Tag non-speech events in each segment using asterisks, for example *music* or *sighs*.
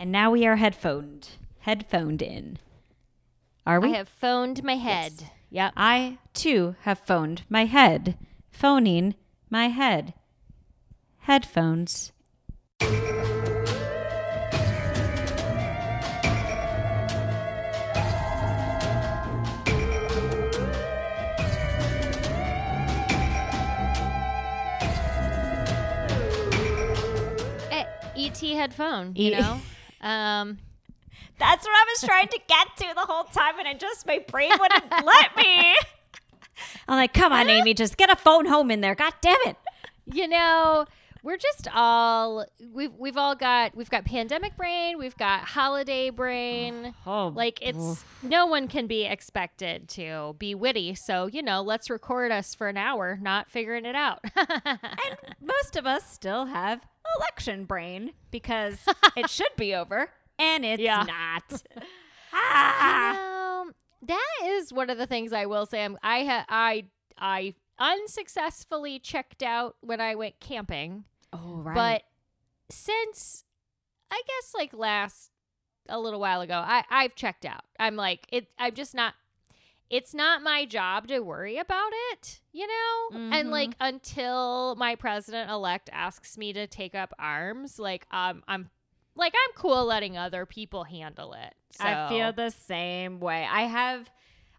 And now we are headphoned. Headphoned in. Are we? I have phoned my head. Yep. I too have phoned my head. Phoning my head. Headphones. Eh, ET headphone, you know? *laughs* um, That's what I was trying to get to the whole time, and it just my brain wouldn't *laughs* let me. I'm like, come on, Amy, just get a phone home in there. God damn it. you know, we're just all we've we've all got we've got pandemic brain, we've got holiday brain. *sighs* Oh, Like it's no one can be expected to be witty. So, you know, let's record us for an hour not figuring it out. *laughs* and most of us still have election brain because *laughs* it should be over, and it's Yeah. not. *laughs* ah. Um, that is one of the things I will say. I'm, I ha- I I unsuccessfully checked out when I went camping, Oh, right. but since I guess like last a little while ago, I I've checked out. I'm like it. I'm just not. It's not my job to worry about it, you know? And Mhm. like until my president elect asks me to take up arms, like um I'm like I'm cool letting other people handle it. I feel the same way. I have,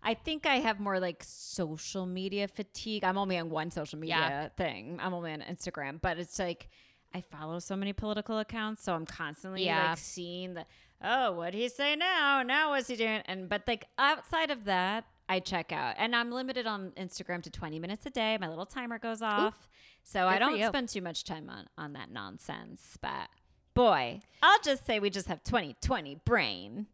I think I have more like social media fatigue. I'm only on one social media Yeah. thing. I'm only on Instagram, but it's like I follow so many political accounts, so I'm constantly Yeah. like seeing the oh, what he say now? Now what's he doing? And but like outside of that, I check out, and I'm limited on Instagram to 20 minutes a day. My little timer goes off, so I don't spend too much time on on that nonsense. But boy, I'll just say we just have 2020 brain.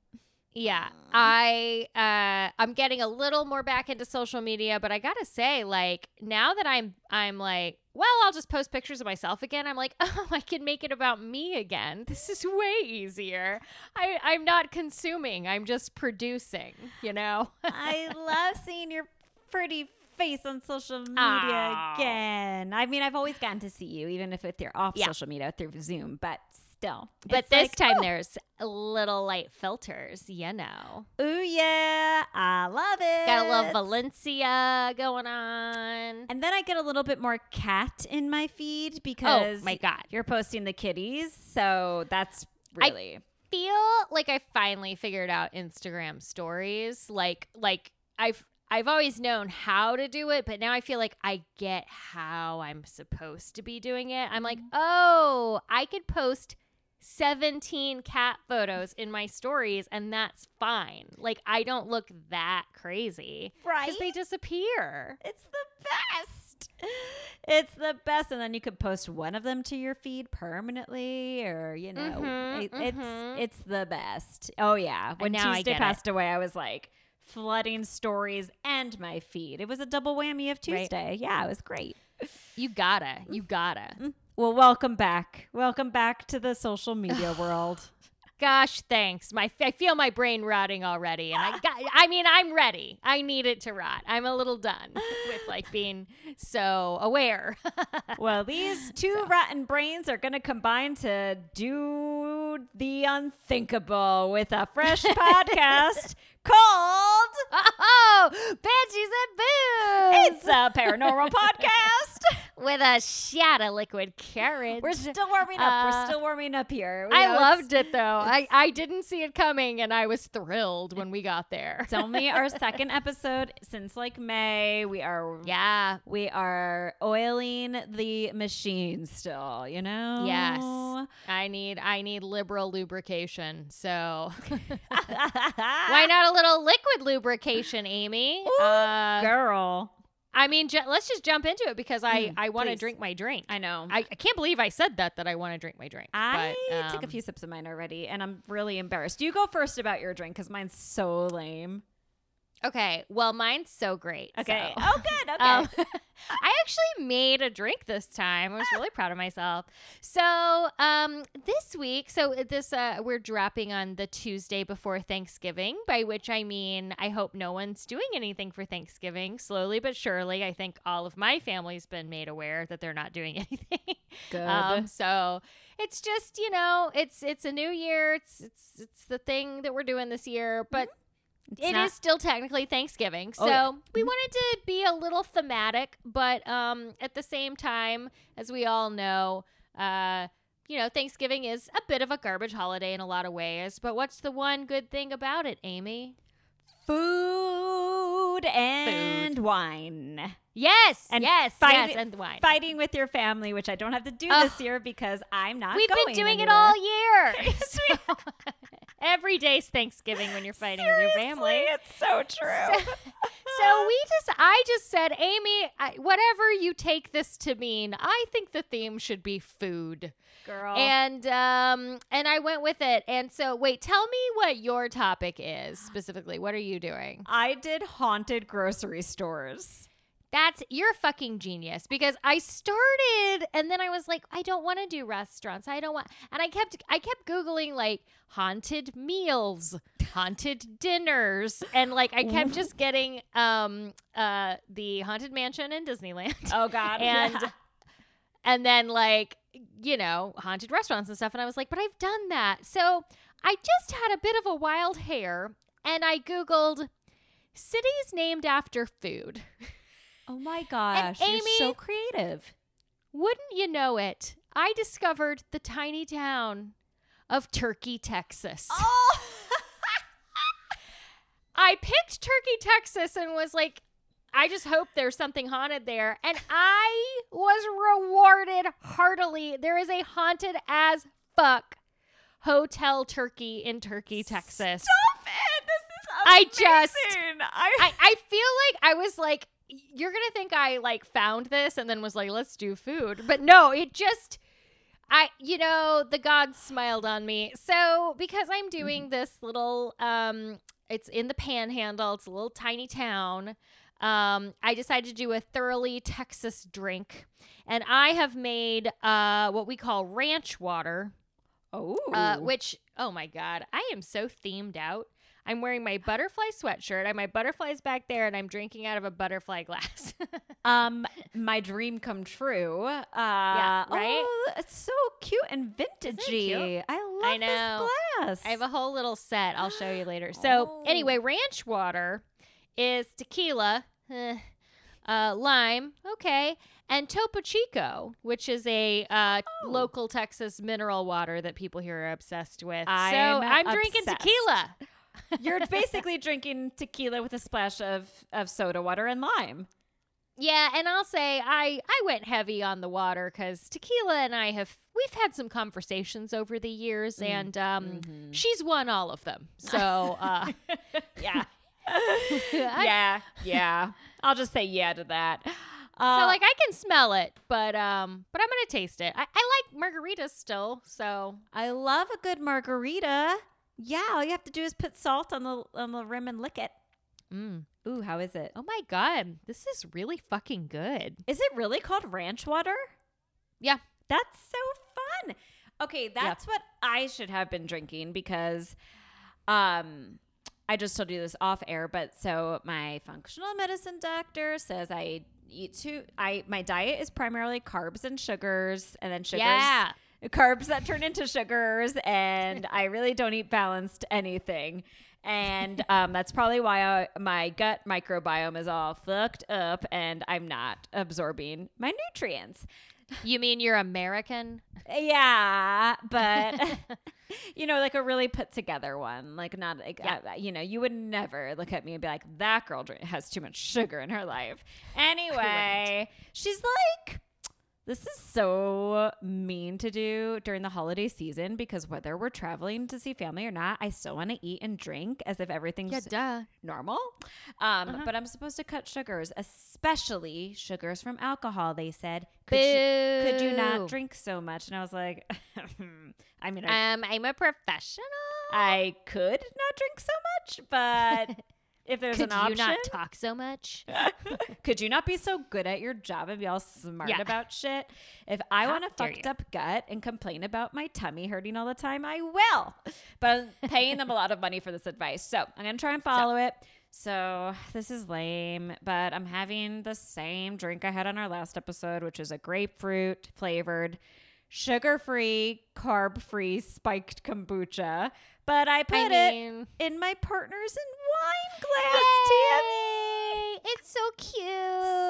Yeah, I uh, I'm getting a little more back into social media, but I gotta say, like now that I'm I'm like, well, I'll just post pictures of myself again. I'm like, *laughs* oh, I can make it about me again. This is way easier. I I'm not consuming. I'm just producing. You know. I *laughs* love seeing your pretty face on social media again. I mean, I've always gotten to see you, even if if you're off Yeah. social media through Zoom, but still. but It's this like, time oh, there's little light filters. You know. ooh yeah, I love it. Got a little Valencia going on. And then I get a little bit more cat in my feed because Oh my god. you're posting the kitties, so that's I- really feel like I finally figured out Instagram stories. Like like I've I've always known how to do it, but now I feel like I get how I'm supposed to be doing it. I'm like, mm-hmm. "Oh, I could post 17 cat photos in my stories and that's fine. Like I don't look that crazy right. cuz they disappear." It's the best. It's the best, and then you could post one of them to your feed permanently, or you know, Mhm, it- it's mhm. it's the best. Oh yeah, when now Tuesday get it. passed away, I was like flooding stories and my feed. It was a double whammy of Right. Tuesday. Yeah, it was great. You gotta. You gotta. Well, welcome back. Welcome back to the social media world. *laughs* Gosh, thanks. My I feel my brain rotting already, and I got. I mean, I'm ready. I need it to rot. I'm a little done with like being so aware. *laughs* Well, these two rotten brains are going to combine to do the unthinkable with a fresh *laughs* podcast called oh, banshees and booze. It's a Paranormal Podcast. *laughs* with a shot of liquid courage. We're still warming up. We're Uh, still warming up here. You I know, loved it though. I, I didn't see it coming, and I was thrilled when we got there. It's only *laughs* our second episode since like May. We are yeah, we are oiling the machine still, you know? Yes. I need I need liberal lubrication. So *laughs* why not a little liquid lubrication, Amy? Ooh, Uh, Girl. I mean, ju- let's just jump into it because I Mm, I want to drink my drink. I know. I, I can't believe I said that that I want to drink my drink. I but, took a um, few sips of mine already, and I'm really embarrassed. You go first about your drink because mine's so lame. Okay, well, mine's so great. Okay. so- *laughs* Oh, good. Okay. Um, *laughs* I actually made a drink this time. I was really proud of myself. So, um, this week, so this uh, we're dropping on the Tuesday before Thanksgiving, by which I mean I hope no one's doing anything for Thanksgiving. Slowly but surely, I think all of my family's been made aware that they're not doing *laughs* anything. good. Um, so it's just you know, it's it's a new year. It's it's it's the thing that we're doing this year, but It's it is not- still technically Thanksgiving. So Oh, yeah. we wanted to be a little thematic, but um, at the same time, as we all know, uh, you know, Thanksgiving is a bit of a garbage holiday in a lot of ways. But what's the one good thing about it, Amy? food and wine. Yes, And yes, fight- yes, and wine. Fighting with your family, which I don't have to do Ugh. this year because I'm not. We've been doing it all year. *laughs* So- *laughs* Every day's Thanksgiving when you're fighting with your family. It's so true. So we just, I just said, Amy, I, whatever you take this to mean, I think the theme should be food. Girl. And um, and I went with it. And so, wait, tell me what your topic is specifically. What are you doing? I did haunted grocery stores. That's you're fucking genius because I started and then I was like, I don't want to do restaurants. I don't want and I kept I kept googling like haunted meals, haunted dinners, and like I kept just getting um uh the haunted mansion in Disneyland. Oh God. *laughs* and yeah. *laughs* and then like you know haunted restaurants and stuff and i was like but i've done that so i just had a bit of a wild hair and i googled cities named after food *laughs* oh my gosh, you're so creative. wouldn't you know it i discovered the tiny town of turkey texas Oh. *laughs* i picked turkey texas and was like I just hope there's something haunted there. And I was rewarded heartily. There is a haunted as fuck hotel turkey in Turkey, Texas. Stop it! This is amazing. I just- I, I, I feel like I was like, you're gonna think I like found this and then was like, let's do food. But no, it just I you know, the gods smiled on me. So because I'm doing this little um it's in the panhandle, it's a little tiny town. Um, I decided to do a thoroughly Texas drink. And I have made uh what we call ranch water oh, uh, which oh my god, I am so themed out. I'm wearing my butterfly sweatshirt. I have my butterflies back there, and I'm drinking out of a butterfly glass. *laughs* um, my dream come true. Uh, Yeah, right? Oh, it's so cute and vintagey. I love I know. this glass. I have a whole little set. I'll show you later. So Oh. anyway, ranch water is tequila, eh, uh, lime, okay, and Topo Chico, which is a uh, Oh. local Texas mineral water that people here are obsessed with. so I'm I'm drinking tequila. You're *laughs* basically drinking tequila with a splash of, of soda water and lime. Yeah, and I'll say I I went heavy on the water because tequila and I have we've had some conversations over the years, Mm, and um, mhm. she's won all of them. *laughs* So uh, *laughs* Yeah. I- yeah. Yeah. I'll just say yeah to that. so Uh, like I can smell it, but um, but I'm gonna taste it. I, I like margaritas still, so I love a good margarita. Yeah, all you have to do is put salt on the on the rim and lick it. mm. Ooh, how is it? oh my god, this is really fucking good. Is it really called ranch water? Yeah. That's so fun. Okay, that's what I should have been drinking because um I just told you this off air, but so my functional medicine doctor says I eat too I my diet is primarily carbs and sugars and then sugars Yeah, carbs that turn into sugars and I really don't eat balanced anything. And um, that's probably why I, my gut microbiome is all fucked up and I'm not absorbing my nutrients. you mean you're American? Yeah, but *laughs* *laughs* you know, like a really put together one, like not like Yeah. uh, you know, you would never look at me and be like, that girl has too much sugar in her life. Anyway, she's like, this is so mean to do during the holiday season because whether we're traveling to see family or not, I still want to eat and drink as if everything's Yeah, duh. normal. Um, Uh-huh. But I'm supposed to cut sugars, especially sugars from alcohol. They said, could you, could you not drink so much? And I was like, *laughs* I mean, I, Um, I'm a professional. I could not drink so much, but *laughs* if there's Could an option, you not talk so much? *laughs* could you not be so good at your job and be all smart Yeah. about shit? If I How want a fucked you. up gut and complain about my tummy hurting all the time, I will. But I'm *laughs* paying them a lot of money for this advice. So I'm going to try and follow it. So this is lame, but I'm having the same drink I had on our last episode, which is a grapefruit flavored sugar free, carb free spiked kombucha, but I put I it in my partner's wine glass. Yay! It's so cute.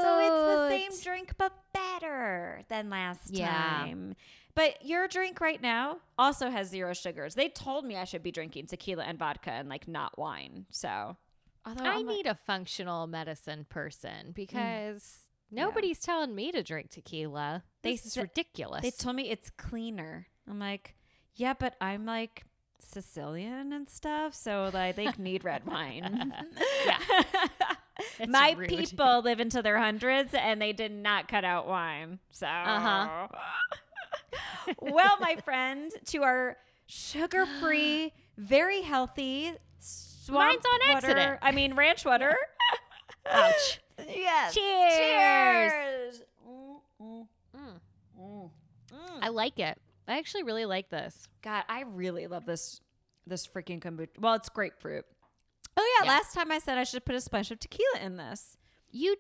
So it's the same drink, but better than last Yeah. time. But your drink right now also has zero sugars. They told me I should be drinking tequila and vodka and like not wine. So, although I I'm like- need a functional medicine person hmm. because nobody's telling me to drink tequila. They This is ridiculous. They told me it's cleaner. I'm like, yeah, but I'm like Sicilian and stuff, so like they need red wine. *laughs* Yeah. *laughs* My rude. people live into their hundreds and they did not cut out wine. So Uh-huh. Well, my friend, to our sugar-free, *gasps* very healthy swamp Mine's on water. accident. I mean ranch water. *laughs* Ouch. yes. Cheers. Cheers. Mm, Mm, mm, mm. I like it. I actually really like this. God, I really love this this freaking kombucha. Well, it's grapefruit. Oh yeah, Yeah. last time I said I should put a splash of tequila in this. You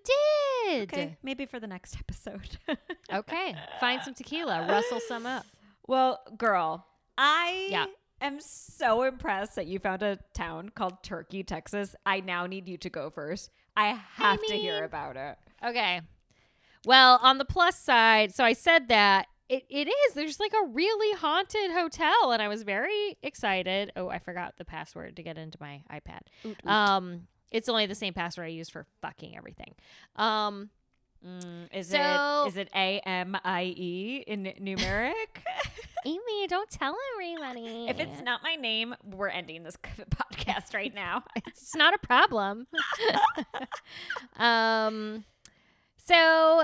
did. Okay, *laughs* maybe for the next episode. *laughs* Okay. Find some tequila. Rustle some up. *sighs* well, girl, I Yeah. am so impressed that you found a town called Turkey, Texas. I now need you to go first. I have to hear about it. Okay. Well, on the plus side, so I said that it, it is. There's like a really haunted hotel, and I was very excited. Oh, I forgot the password to get into my iPad. Um, it's only the same password I use for fucking everything. Um, Mm, is So- it is it A M I E in numeric? *laughs* Amy, don't tell everybody. if it's not my name, we're ending this *laughs* podcast right now. *laughs* it's not a problem. um, so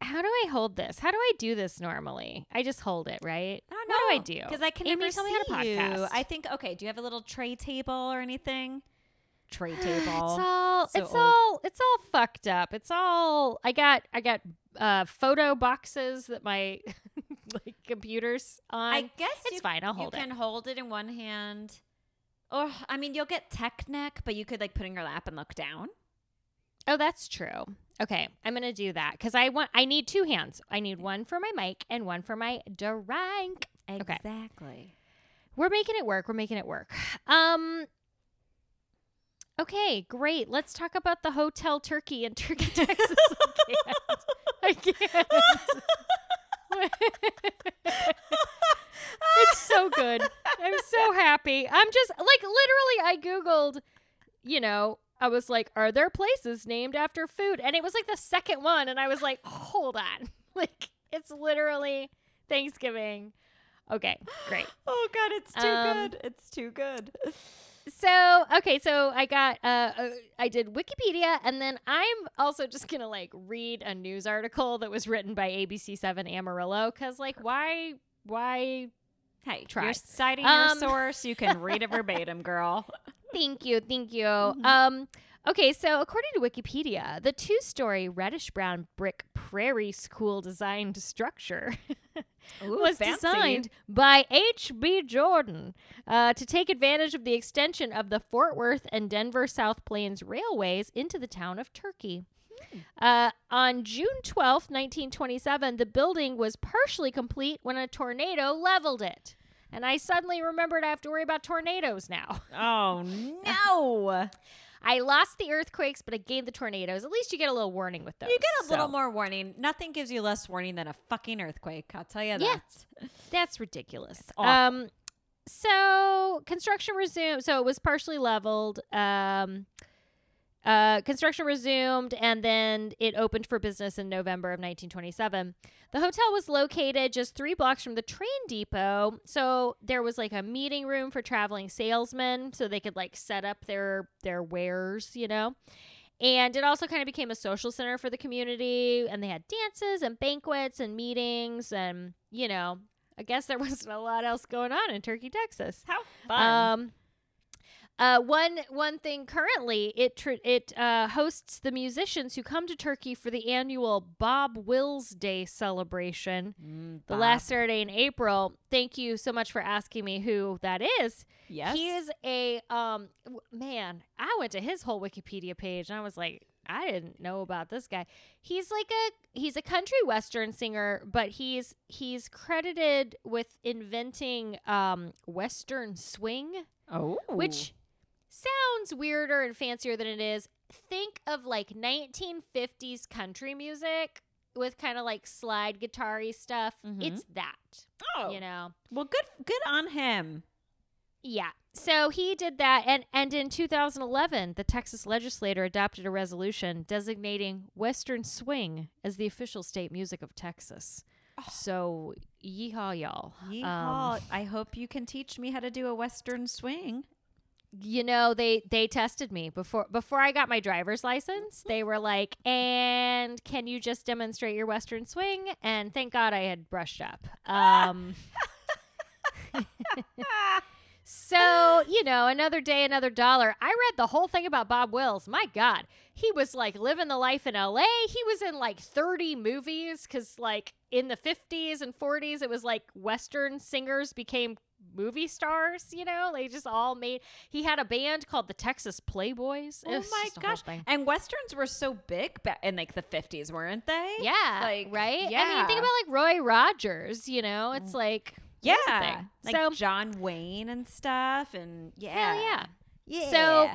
how do I hold this? How do I do this normally? I just hold it, right? I don't What do I do? Because I can Amy, never tell me how to you. podcast. I think okay. Do you have a little tray table or anything? Tray *gasps* table. It's all So it's old. all it's all fucked up. It's all I got I got uh photo boxes that my *laughs* like computers on. I guess it's you, fine. I'll hold it. you it. can hold it in one hand. Or I mean, you'll get tech neck, but you could like put it in your lap and look down. Oh, that's true. Okay, I'm gonna do that because I want. I need two hands. I need one for my mic and one for my drink. Okay. Exactly. We're making it work. We're making it work. Um. Okay, great. Let's talk about the hotel Turkey in Turkey, *laughs* Texas. I can't. I can't. *laughs* it's so good. I'm so happy. I'm just like literally. I googled. You know, I was like, "Are there places named after food?" And it was like the second one, and I was like, "Hold on!" *laughs* Like it's literally Thanksgiving. Okay, great. *gasps* Oh God, it's too Um, good. It's too good. *laughs* So okay, so I got uh, uh I did Wikipedia, and then I'm also just gonna like read a news article that was written by ABC7 Amarillo, because like why why Hey, Try. you're citing Um, your source. You can read it *laughs* verbatim, girl. Thank you, thank you. Mhm. Um, okay, so according to Wikipedia, the two-story reddish-brown brick prairie school designed structure *laughs* Ooh, was fancy. designed by H.B. Jordan uh, to take advantage of the extension of the Fort Worth and Denver South Plains railways into the town of Turkey. Uh, on June twelfth, 1927, the building was partially complete when a tornado leveled it. And I suddenly remembered I have to worry about tornadoes now. *laughs* Oh no! I lost the earthquakes, but I gained the tornadoes. At least you get a little warning with those. You get a little more warning. Nothing gives you less warning than a fucking earthquake. I'll tell you Yeah. that. That's ridiculous. Um, so construction resumed. So it was partially leveled. Um, uh, construction resumed, and then it opened for business in November of 1927. The hotel was located just three blocks from the train depot, so there was like a meeting room for traveling salesmen, so they could like set up their their wares, you know. And it also kind of became a social center for the community, and they had dances and banquets and meetings, and you know, I guess there *laughs* wasn't a lot else going on in Turkey, Texas. How fun! Um, uh, one one thing currently it tr- it uh, hosts the musicians who come to Turkey for the annual Bob Wills Day celebration, Mm, the last Saturday in April. Thank you so much for asking me who that is. yes, He is a um w- man. I went to his whole Wikipedia page and I was like, I didn't know about this guy. He's like a he's a country western singer, but he's he's credited with inventing um western swing, Oh. which sounds weirder and fancier than it is. Think of like 1950s country music with kind of like slide guitar-y stuff. Mhm. It's that, oh. you know. Well, good good on him. Yeah. So he did that and and in 2011 the Texas legislature adopted a resolution designating western swing as the official state music of Texas. So yeehaw y'all. Yeehaw. Um, I hope you can teach me how to do a western swing. You know they they tested me before before I got my driver's license. They were like, "And can you just demonstrate your western swing?" And thank God I had brushed up. Um So, you know, another day, another dollar. I read the whole thing about Bob Wills. My God, he was like living the life in LA. He was in like 30 movies because, like, in the 50s and 40s, it was like Western singers became movie stars, you know? They just all made. He had a band called the Texas Playboys. Oh my just a whole gosh. And westerns were so big ba- in like the 50s, weren't they? Yeah. Like, right? Yeah. I mean, think about like Roy Rogers, you know? It's like. Yeah. Like so, John Wayne and stuff. And yeah. yeah. Yeah. So-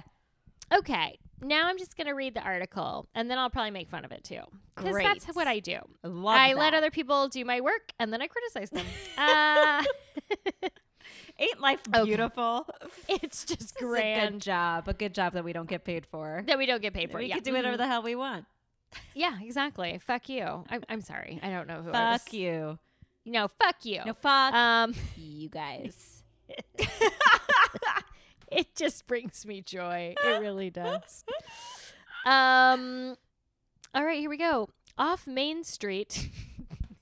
Okay, now I'm just going to read the article and then I'll probably make fun of it too. Because that's what I do. I let other people do my work and then I criticize them. *laughs* uh, *laughs* Ain't life Okay. beautiful? *laughs* it's *laughs* just It's a good job. A good job that we don't get paid for. that we don't get paid for. we yeah. can do whatever the hell we want. *laughs* Yeah, exactly. Fuck you. I'm, I'm sorry. I don't know who I was. Fuck you. No, fuck you. No, fuck Um, you guys. it just brings me joy. It really does. Um, all right, here we go. Off Main Street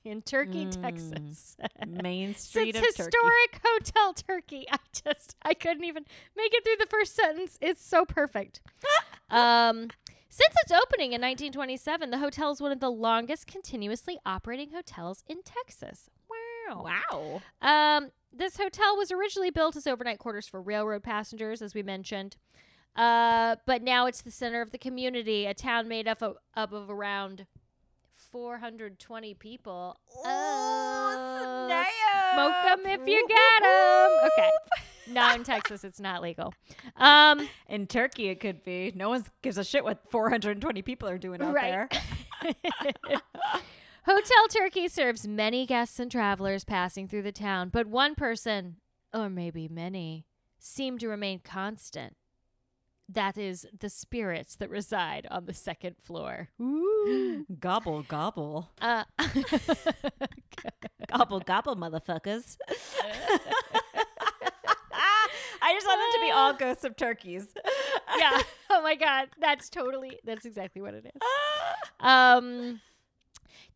in Turkey, Mm. Texas. *laughs* Main Street Since of historic Turkey. Hotel Turkey. I just I couldn't even make it through the first sentence. It's so perfect. *laughs* um since its opening in 1927, the hotel is one of the longest continuously operating hotels in Texas. Wow. Wow. Um, this hotel was originally built as overnight quarters for railroad passengers, as we mentioned. Uh, but now it's the center of the community, a town made up of, up of around 420 people. Oh, Uh, Smoke 'em if you get them. Okay. Not in Texas, it's not legal. Um, *laughs* In Turkey, it could be. No one gives a shit what 420 people are doing out Right. there. *laughs* *laughs* Hotel Turkey serves many guests and travelers passing through the town, but one person, or maybe many, seem to remain constant. That is the spirits that reside on the second floor. Ooh. *gasps* gobble, gobble. Uh, *laughs* Gobble, gobble, motherfuckers. *laughs* I just want them to be *laughs* all ghosts of turkeys. yeah. Oh my god, that's totally that's exactly what it is. Um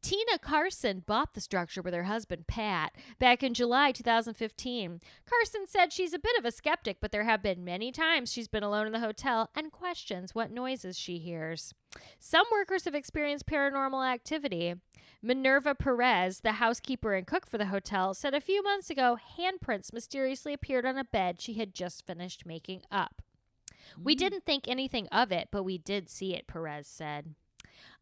Tina Carson bought the structure with her husband Pat back in July 2015. Carson said she's a bit of a skeptic, but there have been many times she's been alone in the hotel and questions what noises she hears. Some workers have experienced paranormal activity. Minerva Perez, the housekeeper and cook for the hotel, said a few months ago handprints mysteriously appeared on a bed she had just finished making up. We didn't think anything of it, but we did see it, Perez said.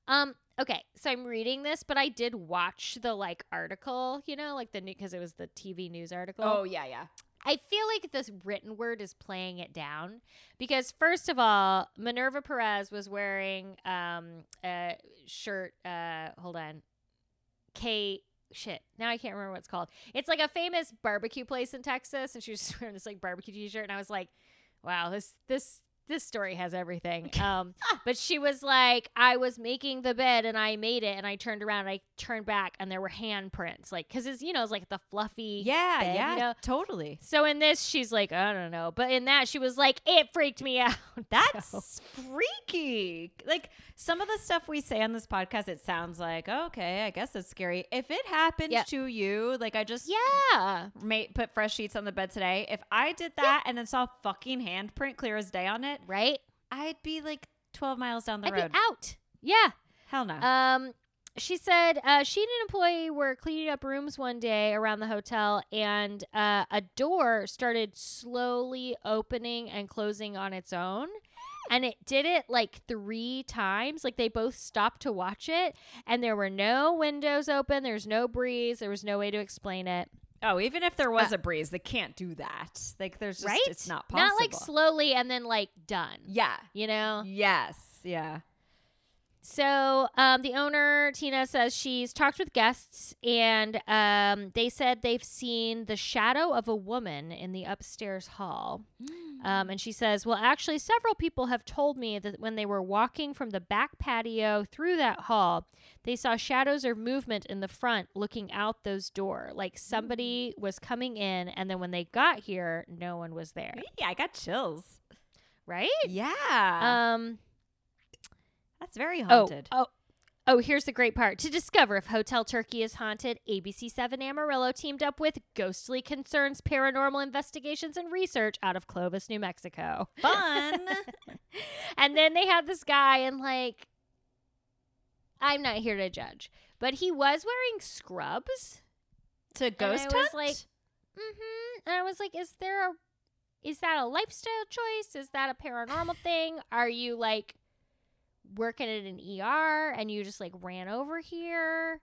Um, okay, so I'm reading this, but I did watch the like article, you know, like the new because it was the TV news article. Oh, yeah, yeah. I feel like this written word is playing it down because first of all, Minerva Perez was wearing um a shirt uh hold on. K shit. Now I can't remember what it's called. It's like a famous barbecue place in Texas and she was *laughs* wearing this like barbecue t-shirt and I was like, wow, this this this story has everything. Um, *laughs* but she was like, I was making the bed and I made it and I turned around and I turned back and there were handprints, like because it's you know it's like the fluffy Yeah, bed, yeah, you know? totally. So in this, she's like, I don't know. But in that, she was like, it freaked me out. *laughs* That's So- freaky. Like some of the stuff we say on this podcast, it sounds like okay, I guess it's scary. If it happens Yeah. to you, like I just yeah. made put fresh sheets on the bed today. If I did that and then saw fucking handprint clear as day on it, Right? I'd be like twelve miles down the I'd road. be out. Yeah. Hell no. Um, she said uh, she and an employee were cleaning up rooms one day around the hotel, and uh, a door started slowly opening and closing on its own. and it did it like three times. Like they both stopped to watch it, and there were no windows open. There's no breeze. There was no way to explain it. Oh, even if there was uh, a breeze, they can't do that. Like there's just right? it's not possible. Not like slowly and then like done. yeah. You know. Yes. Yeah. So um, the owner Tina says she's talked with guests, and um, they said they've seen the shadow of a woman in the upstairs hall. Um, and she says, Well, actually, several people have told me that when they were walking from the back patio through that hall, they saw shadows or movement in the front looking out those door, like somebody was coming in, and then when they got here, no one was there. Yeah, I got chills. Right? Yeah. Um, That's very oh, haunted. oh, oh, oh, here's the great part. To discover if Hotel Turkey is haunted, ABC7 Amarillo teamed up with Ghostly Concerns Paranormal Investigations and Research out of Clovis, New Mexico. *laughs* Fun. *laughs* and then they had this guy and like I'm not here to judge, but he was wearing scrubs. to ghost I was hunt? like, Mhm. And I was like, is there a is that a lifestyle choice? Is that a paranormal thing? Are you like working at an ER and you just like ran over here?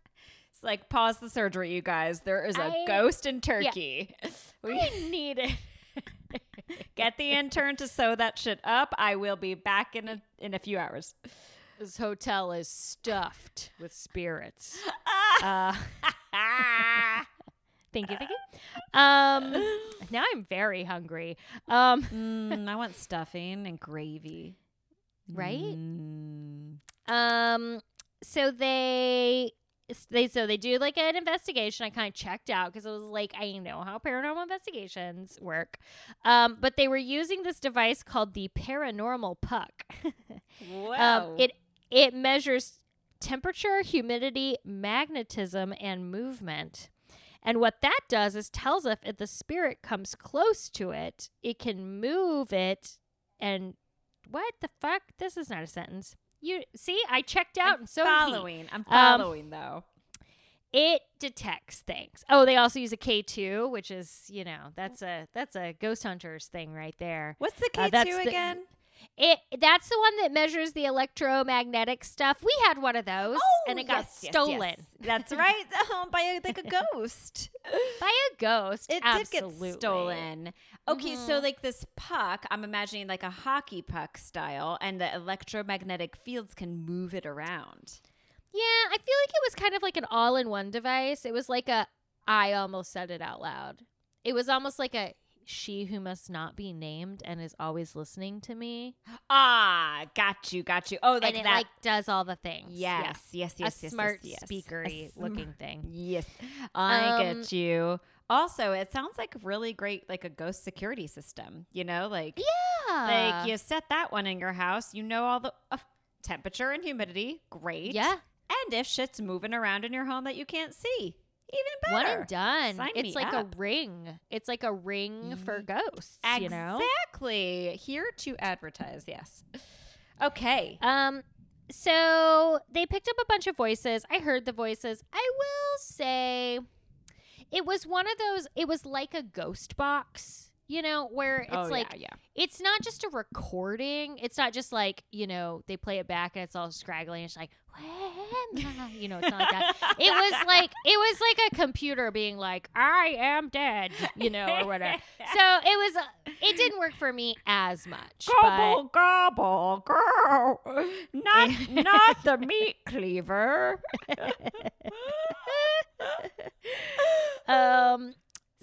it's like pause the surgery, you guys. There is a I- ghost in Turkey. *laughs* We I need it. *laughs* get the intern to sew that shit up. I will be back in a in a few hours. This hotel is stuffed with spirits. *laughs* Uh, thank you, thank you. Um, now I'm very hungry. Um, Mm, I want stuffing and gravy. Right? Mm. Um, so they they so they do like an investigation. I kind of checked out because it was like I know how paranormal investigations work. Um, but they were using this device called the paranormal puck. Wow. *laughs* um, it it measures temperature, humidity, magnetism, and movement. And what that does is tells if, if the spirit comes close to it, it can move it and what the fuck? This is not a sentence. You see, I checked out I'm and so following. I'm following though. It detects things. Oh, they also use a K2, which is, you know, that's a that's a ghost hunters thing right there. What's the K uh, two the- again? It that's the one that measures the electromagnetic stuff. We had one of those and it got Oh, yes, yes, stolen yes. That's right. *laughs* Oh, by a, like a *laughs* ghost. by a ghost. It It Absolutely. did get stolen. Okay, so Mhm. like this puck, I'm imagining like a hockey puck style, and the electromagnetic fields can move it around. Yeah, I feel like it was kind of like an all-in-one device. It was like a I almost said it out loud. It was almost like a she who must not be named and is always listening to me. *gasps* Ah, got you, got you. Oh, like and it that. like does all the things. Yeah. yes, yes, yes, a yes, smart yes, yes. speakery A sm- looking thing. *laughs* Yes, I Um, get you. Also, it sounds like really great, like a ghost security system. You know, like Yeah. like you set that one in your house. You know all the uh, temperature and humidity. Great. Yeah. And if shit's moving around in your home that you can't see, even better. One and done. Sign it's like up. a ring. It's like a ring for ghosts, you know? Exactly. Here to advertise. Yes. Okay. Um so they picked up a bunch of voices. I heard the voices. I will say it was one of those it was like a ghost box, you know, where it's oh, like yeah, yeah. it's not just a recording. It's not just like, you know, they play it back and it's all scraggly and it's like, when you know, it's not like that. It was like it was like a computer being like, I am dead, you know, or whatever. So it was uh, it didn't work for me as much. Gobble, gobble, girl. Not, not the meat cleaver. *laughs* Um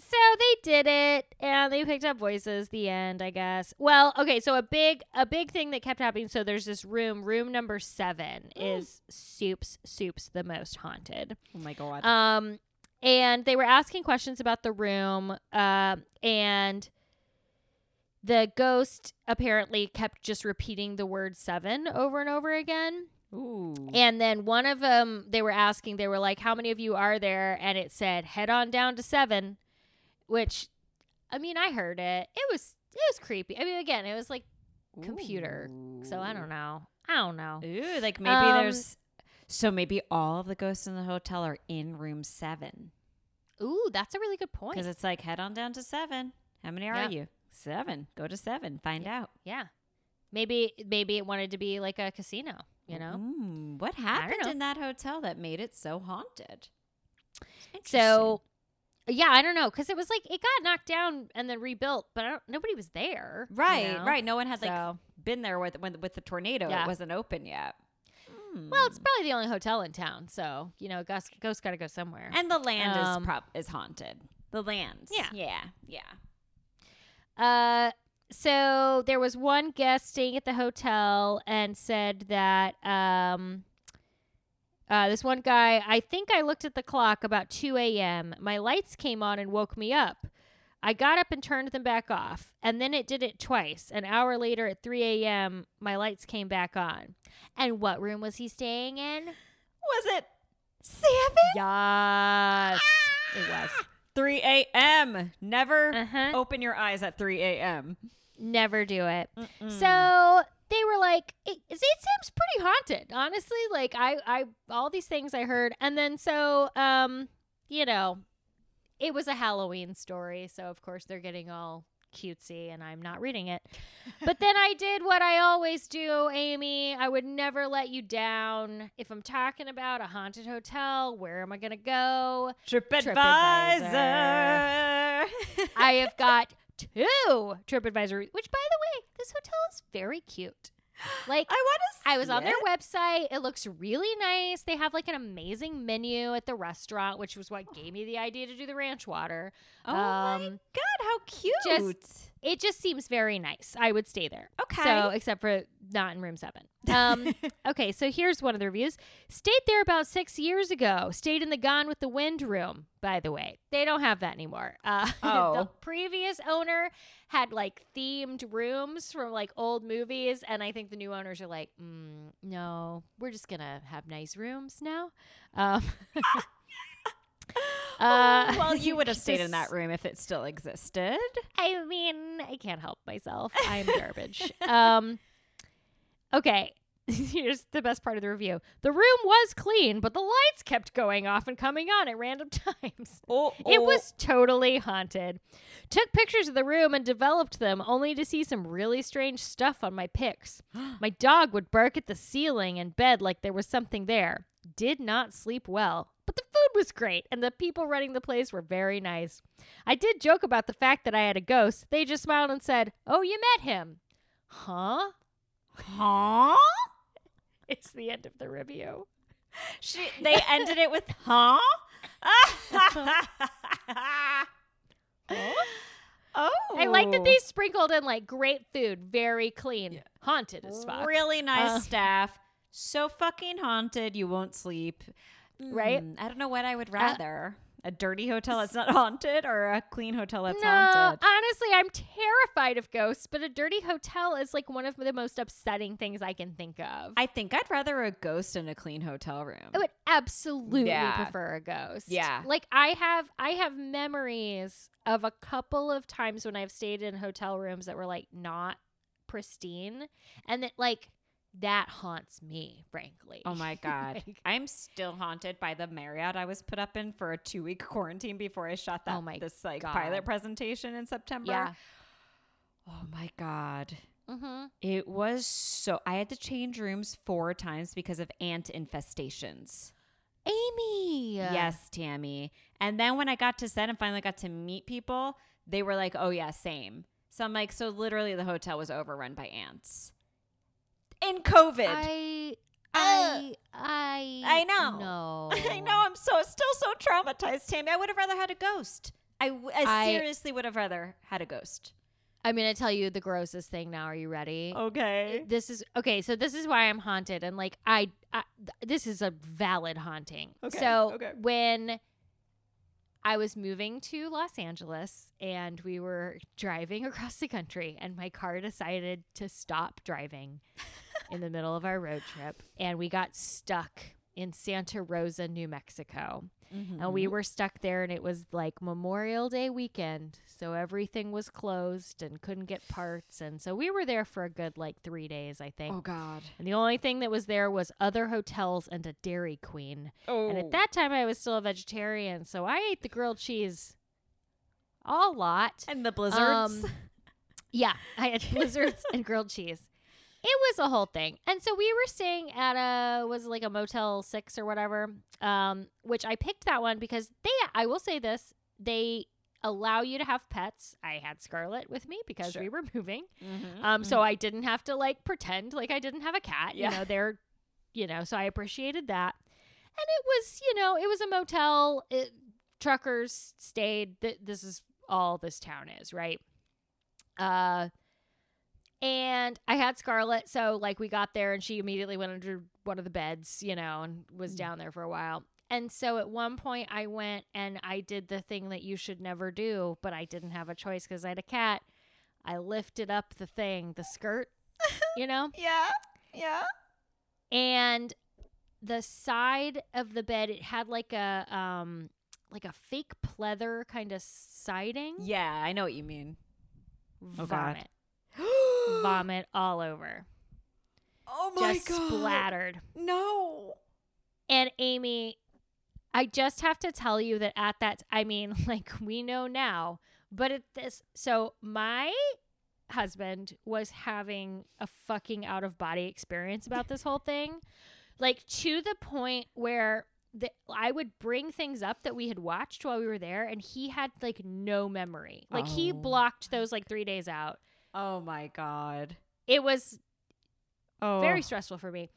so they did it and they picked up voices the end i guess well okay so a big a big thing that kept happening so there's this room room number seven is soups soups the most haunted Oh my god. um and they were asking questions about the room uh, and the ghost apparently kept just repeating the word seven over and over again Ooh. and then one of them, they were asking, they were like, "How many of you are there?" And it said, "Head on down to seven, which, I mean, I heard it. It was it was creepy. I mean, again, it was like computer, so I don't know. I don't know. Ooh, like maybe Um, there's. So maybe all of the ghosts in the hotel are in room seven Ooh, that's a really good point. because it's like head on down to seven. How many are Yeah. you? Seven. Go to seven. Find out. Yeah. Maybe maybe it wanted to be like a casino. You know. Mm, what happened know. in that hotel that made it so haunted? So, yeah, I don't know because it was like it got knocked down and then rebuilt, but I don't, nobody was there. you right, know? right. No one had like So- been there with when with the tornado. Yeah. It wasn't open yet. Well, it's Hmm. probably the only hotel in town, so you know, ghost ghost got to go somewhere. and the land Um, is prop is haunted. The land. Yeah. yeah, yeah. Uh, so there was one guest staying at the hotel and said that um, uh, this one guy, I think I looked at the clock about 2 a.m. My lights came on and woke me up. I got up and turned them back off, and then it did it twice. An hour later at 3 a.m., my lights came back on. And what room was he staying in? Was it seven? Yes, it was. 3 a.m. Never Uh-huh. open your eyes at 3 a.m. Never do it. Mm-mm. So they were like, it, it seems pretty haunted, honestly. Like I, I, all these things I heard, and then so, um, you know, it was a Halloween story, so of course they're getting all cutesy, and I'm not reading it. but then I did what I always do, Amy. I would never let you down. If I'm talking about a haunted hotel, where am I gonna go? TripAdvisor. I have got two TripAdvisor, which, by the way, this hotel is very cute. *gasps* Like, I want to. I was on their website. It looks really nice. They have like an amazing menu at the restaurant, which was what gave me the idea to do the ranch water. Oh my Um, god, how cute! just- It just seems very nice. I would stay there. okay. So, except for not in room seven. *laughs* Um, *laughs* okay, so here's one of the reviews. Stayed there about six years ago. Stayed in the Gone with the Wind room, by the way. They don't have that anymore. Uh, *laughs* the Oh. previous owner had like themed rooms from like old movies. And I think the new owners are like, mm, no, we're just going to have nice rooms now. Um, *laughs* uh, Oh, well, *laughs* you would have stayed in that room if it still existed. I mean, I can't help myself. I'm *laughs* garbage. um, okay. Here's the best part of the review. The room was clean, but the lights kept going off and coming on at random times. Oh, It was totally haunted. Took pictures of the room and developed them only to see some really strange stuff on my pics. *gasps* my dog would bark at the ceiling and bed like there was something there. Did not sleep well. But the food was great and the people running the place were very nice. I did joke about the fact that I had a ghost. They just smiled and said, "Oh, you met him." Huh? huh? *laughs* It's the end of the review. She, they ended it with huh? *laughs* oh, I like that they sprinkled in like great food, very clean, Yeah. haunted as fuck. really nice Uh, staff. So fucking haunted, you won't sleep. Right? Mm, I don't know what I would rather. a dirty hotel that's not *laughs* haunted or a clean hotel that's no, haunted. honestly, I'm terrified of ghosts, but a dirty hotel is like one of the most upsetting things I can think of. I think I'd rather a ghost in a clean hotel room. I would absolutely Yeah. prefer a ghost. Yeah. Like I have I have memories of a couple of times when I've stayed in hotel rooms that were like not pristine and that like that haunts me, frankly. Oh my *laughs* god. Like, I'm still haunted by the Marriott I was put up in for a 2-week *laughs* quarantine before I shot that Oh my this like God. pilot presentation in September. yeah. Oh my god. Mm-hmm. It was so I had to change rooms 4 times because of ant infestations. Amy. Yes, Tammy. And then when I got to set and finally got to meet people, they were like, "Oh yeah, same." So I'm like, so literally the hotel was overrun by ants. In COVID. I uh, I I I know. No. *laughs* I know. I'm so still so traumatized, Tammy. I would have rather had a ghost. I, w- I I- seriously would have rather had a ghost. I'm gonna tell you the grossest thing now. Are you ready? Okay. This is okay. So this is why I'm haunted, and like I, I th- this is a valid haunting. Okay, So okay. when I was moving to Los Angeles and we were driving across the country, and my car decided to stop driving *laughs* in the middle of our road trip, and we got stuck in Santa Rosa, New Mexico. And Mm-hmm. we were stuck there, and it was like Memorial Day weekend. So everything was closed and couldn't get parts. And so we were there for a good like three days, I think. Oh God. And the only thing that was there was other hotels and a Dairy Queen. Oh. And at that time, I was still a vegetarian. So I ate the grilled cheese a lot. and the blizzards. Um, yeah, I had *laughs* blizzards and grilled cheese. It was a whole thing. And so we were staying at a was like a Motel 6 or whatever. Um which I picked that one because they I will say this, they allow you to have pets. I had Scarlett with me because Sure. we were moving. Mhm, Um so mhm. I didn't have to like pretend like I didn't have a cat. Yeah. You know, they're you know, so I appreciated that. And it was, you know, it was a motel. It, truckers stayed. Th- this is all this town is, right? Uh and I had Scarlett, so like we got there and she immediately went under one of the beds, you know, and was Mm. down there for a while. And so at one point I went and I did the thing that you should never do, but I didn't have a choice because I had a cat. I lifted up the thing, the skirt, *laughs* you know, Yeah. Yeah. and the side of the bed it had like a um like a fake pleather kind of siding. Yeah, I know what you mean. Oh, God. *gasps* vomit, all over, Oh my just god. splattered. No. And Amy, I just have to tell you that at that, I mean, *laughs* like we know now, but at this, so my husband was having a fucking out of body experience about this whole thing, like to the point where the, I would bring things up that we had watched while we were there, and he had like no memory. Like he Oh. blocked those like three days out. Oh my god. It was Oh. very stressful for me.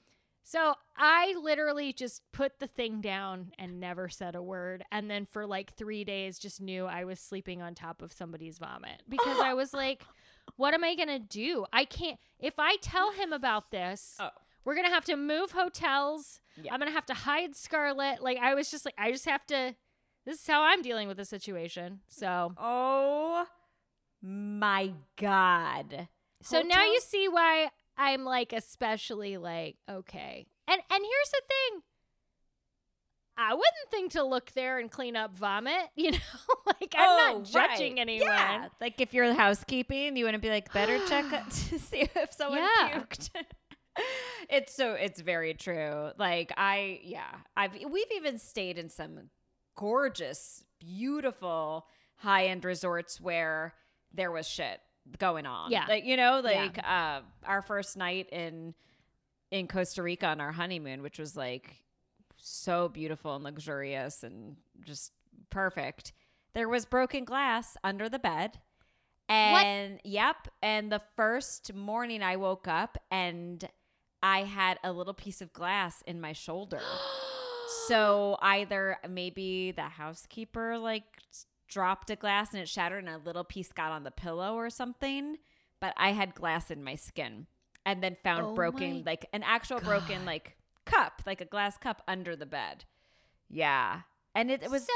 So I literally just put the thing down and never said a word. And then for like three days, just knew I was sleeping on top of somebody's vomit because I was like, *laughs* what am I going to do? I can't. If I tell him about this, Oh. we're going to have to move hotels. Yeah. I'm going to have to hide Scarlett. Like, I was just like, I just have to. This is how I'm dealing with the situation. So, Oh my god. so now you see why I'm like especially like okay. And and here's the thing. I wouldn't think to look there and clean up vomit, *laughs* you know? like I'm Oh, not judging right. anyone. Yeah. Like if you're housekeeping, you wouldn't be like, better check *gasps* *laughs* to see if someone Yeah. puked. *laughs* it's so it's very true. Like I yeah, I've we've even stayed in some gorgeous, beautiful high-end resorts where there was shit going on. Yeah. Like you know, like uh our first night in in Costa Rica on our honeymoon, which was like so beautiful and luxurious and just perfect. There was broken glass under the bed. And yep, and the first morning I woke up and I had a little piece of glass in my shoulder. *gasps* so either maybe the housekeeper like dropped a glass and it shattered and a little piece got on the pillow or something, but I had glass in my skin and then found Oh broken like an actual broken like cup, like a glass cup under the bed. Yeah. And it, it was so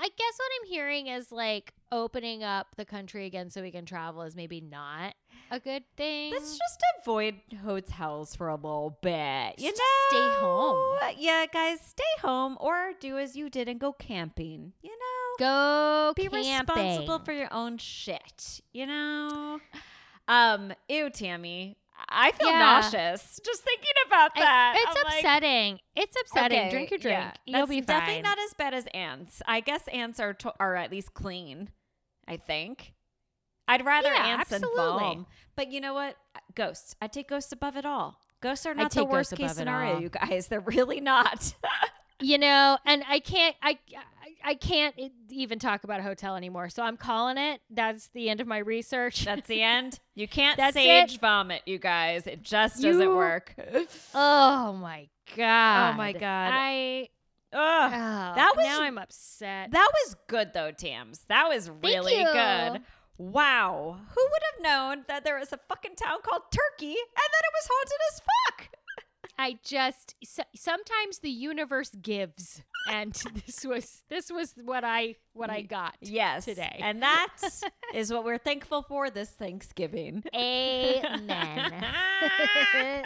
I guess what I'm hearing is like opening up the country again so we can travel is maybe not a good thing. Let's just avoid hotels for a little bit. You Just know, stay home. Yeah, guys, stay home or do as you did and go camping. You know, go be responsible for your own shit. You know. Um. Ew, Tammy. I feel Yeah. nauseous just thinking about I- that. it's I'm like, upsetting. it's upsetting. okay, drink your drink. yeah, You'll be definitely not as bad as ants. I guess ants are to- are at least clean. I think. I'd rather Yeah, ants than absolutely. foam. But you know what? Ghosts. I take ghosts above it all. Ghosts are not the worst case scenario, you guys. *laughs* They're really not. *laughs* you know, and I can't. I I- can't even talk about a hotel anymore. So I'm calling it. That's the end of my research. That's the *laughs* end. You can't That's sage it. vomit, you guys. It just doesn't work. *laughs* Oh, oh my god. Oh my God. I. Ugh. Oh, That was- now I'm upset. That was good though, Tams. That was really good. Wow. Who would have known that there was a fucking town called Turkey and that it was haunted as fuck? I just so, sometimes the universe gives, and *laughs* this was this was what I what I got. Yes. today. And that *laughs* is what we're thankful for this Thanksgiving. Amen. *laughs*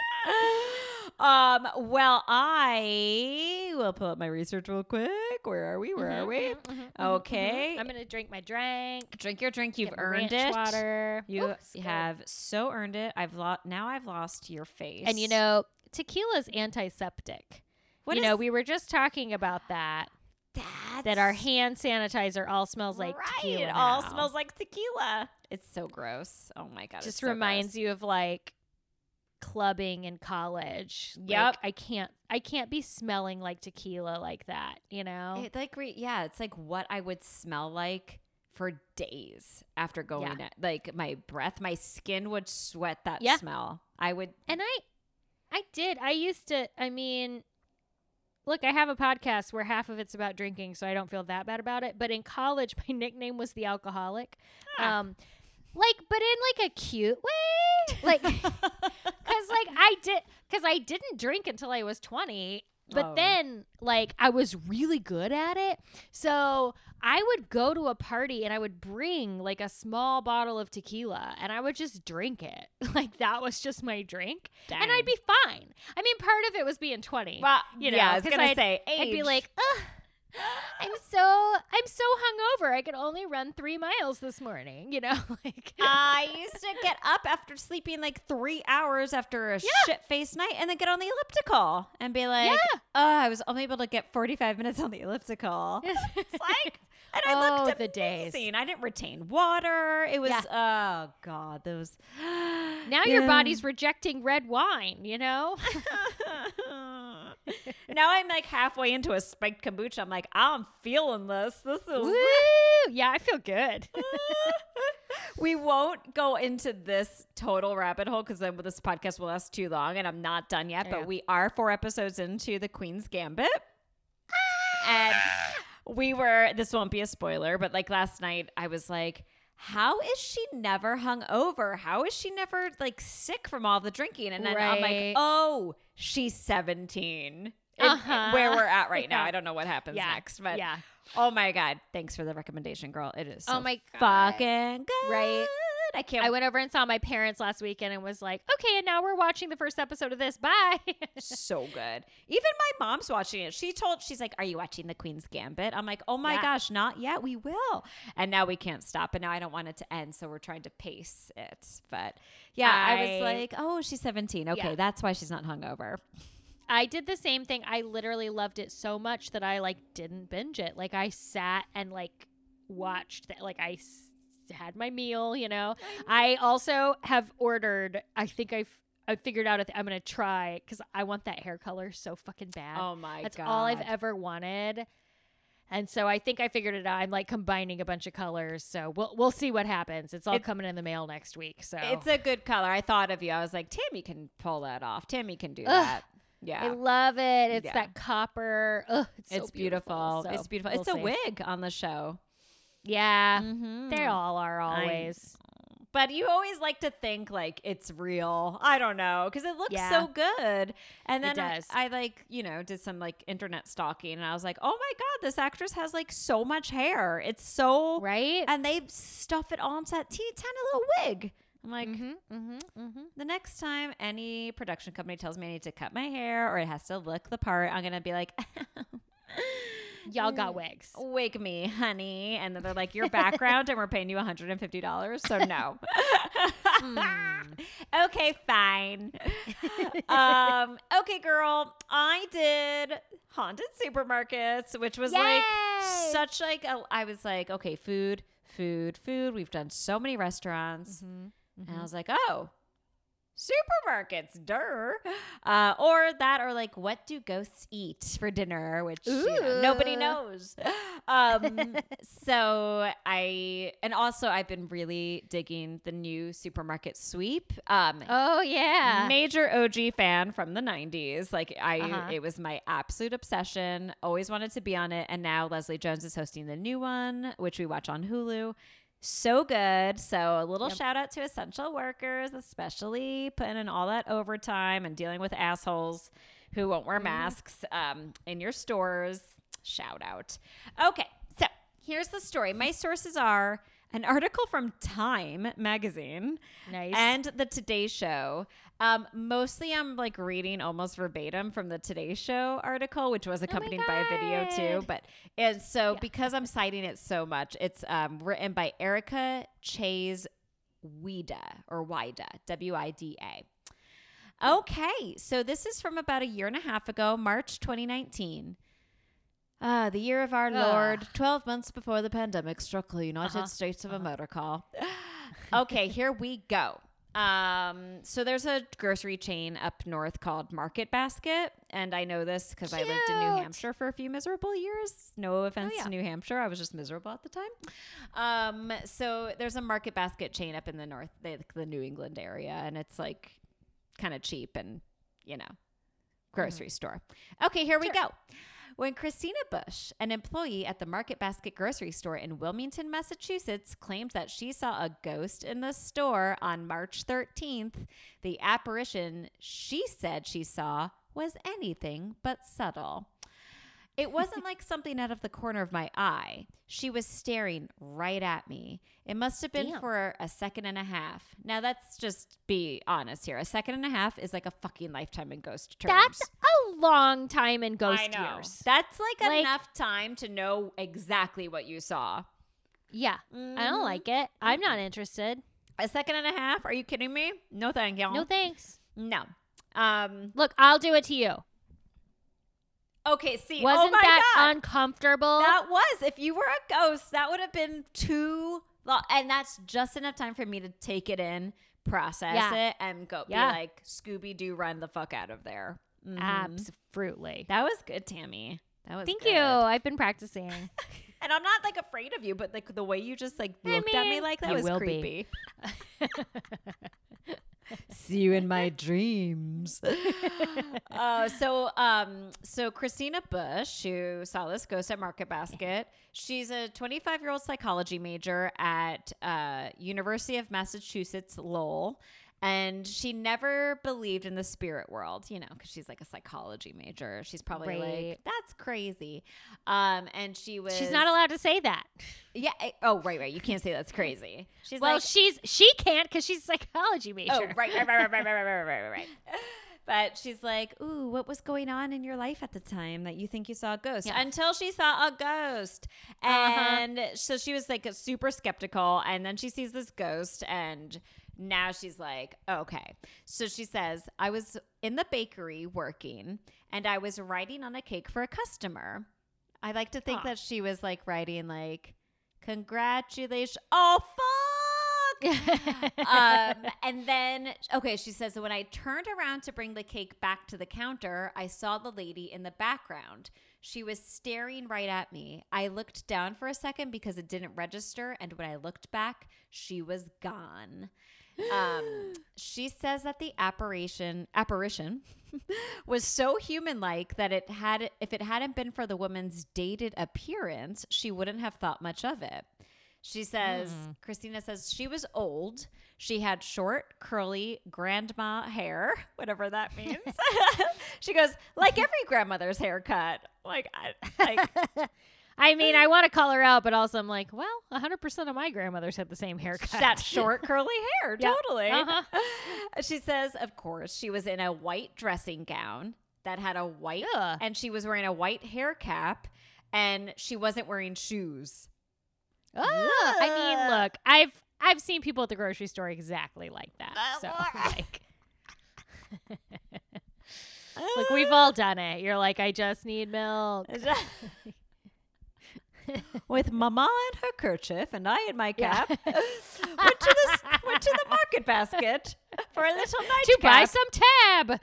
um, well, I will pull up my research real quick. Where are we? Where are we? Mhm, mhm, mhm, Okay. mhm. I'm gonna drink my drink. Drink your drink. You've earned it. Water. You Ooh, it's good. have so earned it. I've lost. Now I've lost your face. And you know, tequila's antiseptic. What you know, we were just talking about that. that? That our hand sanitizer all smells like right. tequila. It all now. smells like tequila. It's so gross. Oh my god. Just so reminds gross. you of like clubbing in college. Like, Yep. I can't I can't be smelling like tequila like that, you know? It like re- yeah, it's like what I would smell like for days after going Yeah. at, like my breath, my skin would sweat that Yeah. smell. I would And I I did. I used to I mean Look, I have a podcast where half of it's about drinking, so I don't feel that bad about it. But in college, *laughs* my nickname was the alcoholic. Ah. Um like but in like a cute way. Like *laughs* *laughs* cuz like I did cuz I didn't drink until I was 20. But Oh. then like I was really good at it. So I would go to a party and I would bring like a small bottle of tequila and I would just drink it. *laughs* Like that was just my drink. And I'd be fine. I mean, part of it was being 20. well, you know, yeah, I was gonna I'd- say I'd be age. like, Ugh, I'm so I'm so hungover. I could only run three miles this morning. You know, *laughs* like I used to get up after sleeping like three hours after a Yeah. shit faced night and then get on the elliptical and be like, Yeah. oh, I was only able to get 45 minutes on the elliptical. *laughs* It's like, and I Oh, looked the days. amazing. I didn't retain water. It was, Yeah. oh God, those. now your *sighs* body's rejecting red wine. You know, *laughs* *laughs* now I'm like halfway into a spiked kombucha. I'm like, I'm feeling this. This is. woo! *laughs* Yeah, I feel good. *laughs* we won't go into this total rabbit hole because then this podcast will last too long and I'm not done yet. Yeah. But we are four episodes into the Queen's Gambit. Ah! And we were, this won't be a spoiler, but like last night, I was like, how is she never hung over? How is she never like sick from all the drinking? And then I'm like, oh, she's 17. Uh-huh. Where we're at right now. *laughs* I don't know what happens yeah, next, but yeah, oh my God. Thanks for the recommendation, girl. It is so Oh my God. fucking good. Right. I can't I went over and saw my parents last weekend and was like, okay, and now we're watching the first episode of this. *laughs* Bye. so good. Even my mom's watching it. She told she's like, "Are you watching The Queen's Gambit?" I'm like, "Oh my Yeah. gosh, not yet. We will." And now we can't stop. And now I don't want it to end, so we're trying to pace it. But yeah, I, was like, "Oh, she's 17. Okay, Yeah. that's why she's not hungover." I did the same thing. I literally loved it so much that I like didn't binge it. Like I sat and like watched it. Like I s- had my meal, you know. I also have ordered. I think I've I figured out. Th- I'm gonna try because I want that hair color so fucking bad. Oh my That's god. all I've ever wanted. And so I think I figured it out. I'm like combining a bunch of colors. So we'll we'll see what happens. It's all coming in the mail next week. So It's a good color. I thought of you. I was like, "Tammy can pull that off. Tammy can do Ugh. that." Yeah. I love it. It's Yeah. that copper. Ugh, it's, so It's beautiful. So it's beautiful. we'll it's a see. wig on the show. Yeah. Mhm. They all are always. But you always like to think like it's real. I don't know because it looks Yeah. so good. And then I-. I, like you know did some like internet stalking, and I was like, oh my god, this actress has like so much hair. It's so Right? and they stuff it all into that teeny tiny little wig. I'm like. mm-hmm, mm-hmm, mm-hmm. The next time any production company tells me I need to cut my hair or it has to look the part, I'm gonna be like, *laughs* Y'all got wigs. wig me, honey. And then they're like, your background, and we're paying you $150. So no. Hmm. *laughs* okay, fine. *laughs* um, okay, girl. I did haunted supermarkets, which was like such like a, I was like, okay, food, food, food. We've done so many restaurants. Mm-hmm. And I was like, oh, supermarkets, dur. Uh, or that, or like, what do ghosts eat for dinner? Which you know, nobody knows. Um, *laughs* so I, and also I've been really digging the new supermarket sweep. Um, Oh yeah. Major OG fan from the 90s. Like I Uh-huh. it was my absolute obsession. Always wanted to be on it and now Leslie Jones is hosting the new one which we watch on Hulu. So good. So a little Yep. shout out to essential workers, especially putting in all that overtime and dealing with assholes who won't wear Mhm. masks um, in your stores. Shout out. Okay, so here's the story. My sources are an article from Time magazine nice. and the Today Show. Um, mostly, I'm like reading almost verbatim from the Today Show article, which was accompanied by a video too. But and so Yeah. because I'm citing it so much, it's um, written by Erica Chase Wida or Wida, W I D A. Okay, so this is from about a year and a half ago, March 2019. Ah, the year of our Lord, 12 months before the pandemic struck the United Uh-huh, States of uh-huh. America. *laughs* okay, here we go. Um, so there's a grocery chain up north called Market Basket, and I know this because I lived in New Hampshire for a few miserable years. No offense yeah. to New Hampshire, I was just miserable at the time. Um, so there's a Market Basket chain up in the north, the, the New England area, and it's like kind of cheap and you know, grocery store. Okay, here we Mm-hmm. Go. When Christina Bush, an employee at the Market Basket grocery store in Wilmington, Massachusetts, claimed that she saw a ghost in the store on March 13th, the apparition she said she saw was anything but subtle. It wasn't like something out of the corner of my eye. She was staring right at me. It must have been Damn. for a second and a half. Now, let's just be honest here. A second and a half is like a fucking lifetime in ghost terms. That's a long time in ghost I know. years. That's like, Like- enough time to know exactly what you saw. Yeah. I Mhm. don't like it. I'm not interested. A second and a half? Are you kidding me? No, thank you. No thanks. no. Um. Look, I'll do it to you. Okay. See. Wasn't oh my that God. uncomfortable? That was. If you were a ghost, that would have been too long. And that's just enough time for me to take it in, process Yeah. it, and go Yeah. be like, Scooby Doo, run the fuck out of there. Mhm. Absolutely. That was good, Tammy. That was Thank good. you. I've been practicing. *laughs* And I'm not like afraid of you, but like the way you just like I looked at me like that was creepy. *laughs* *laughs* See you in my dreams. *laughs* uh, so, um, so Christina Bush, who saw this ghost at Market Basket, she's a 25 year old psychology major at uh, University of Massachusetts Lowell. And she never believed in the spirit world, you know, because she's like a psychology major. She's probably Right. like, that's crazy. Um, and she was. She's not allowed to say that. Yeah. I- oh, right, right. You can't say that's crazy. She's Well, like, she's she can't because she's a psychology major. Oh, right, right, right, right, right, right, right, right, right, right. But she's like, "Ooh, what was going on in your life at the time that you think you saw a ghost?" Yeah. Until she saw a ghost, Uh-huh. and so she was like super skeptical. And then she sees this ghost, and now she's like, "Okay." So she says, "I was in the bakery working, and I was writing on a cake for a customer. I like to think Aw. that she was like writing like, congratulations. Oh fuck." *laughs* um, and then, okay, she says, when I turned around to bring the cake back to the counter, I saw the lady in the background. She was staring right at me. I looked down for a second because it didn't register. And when I looked back, she was gone. Um, she says that the apparition apparition *laughs* was so human-like that it had if it hadn't been for the woman's dated appearance, she wouldn't have thought much of it. She says, Christina says she was old. She had short, curly grandma hair, *laughs* whatever that *laughs* means. she goes, like every grandmother's haircut. Like, I, like I mean, I want to call her out, but also I'm like, well, 100% of my grandmothers had the same haircut. that *laughs* short, curly hair. Yeah. Totally. Uh-huh. *laughs* She says, of course, she was in a white dressing gown that had a white, Ugh. and she was wearing a white hair cap, and she wasn't wearing shoes. Ah, I mean, look, I've I've seen people at the grocery store exactly like that. Uh, So like *laughs* Look, we've all done it. You're like, I just need milk. *laughs* With Mama in her kerchief and I in my Yeah. cap, *laughs* went to the went to the market basket for a little nightcap. to buy some tab.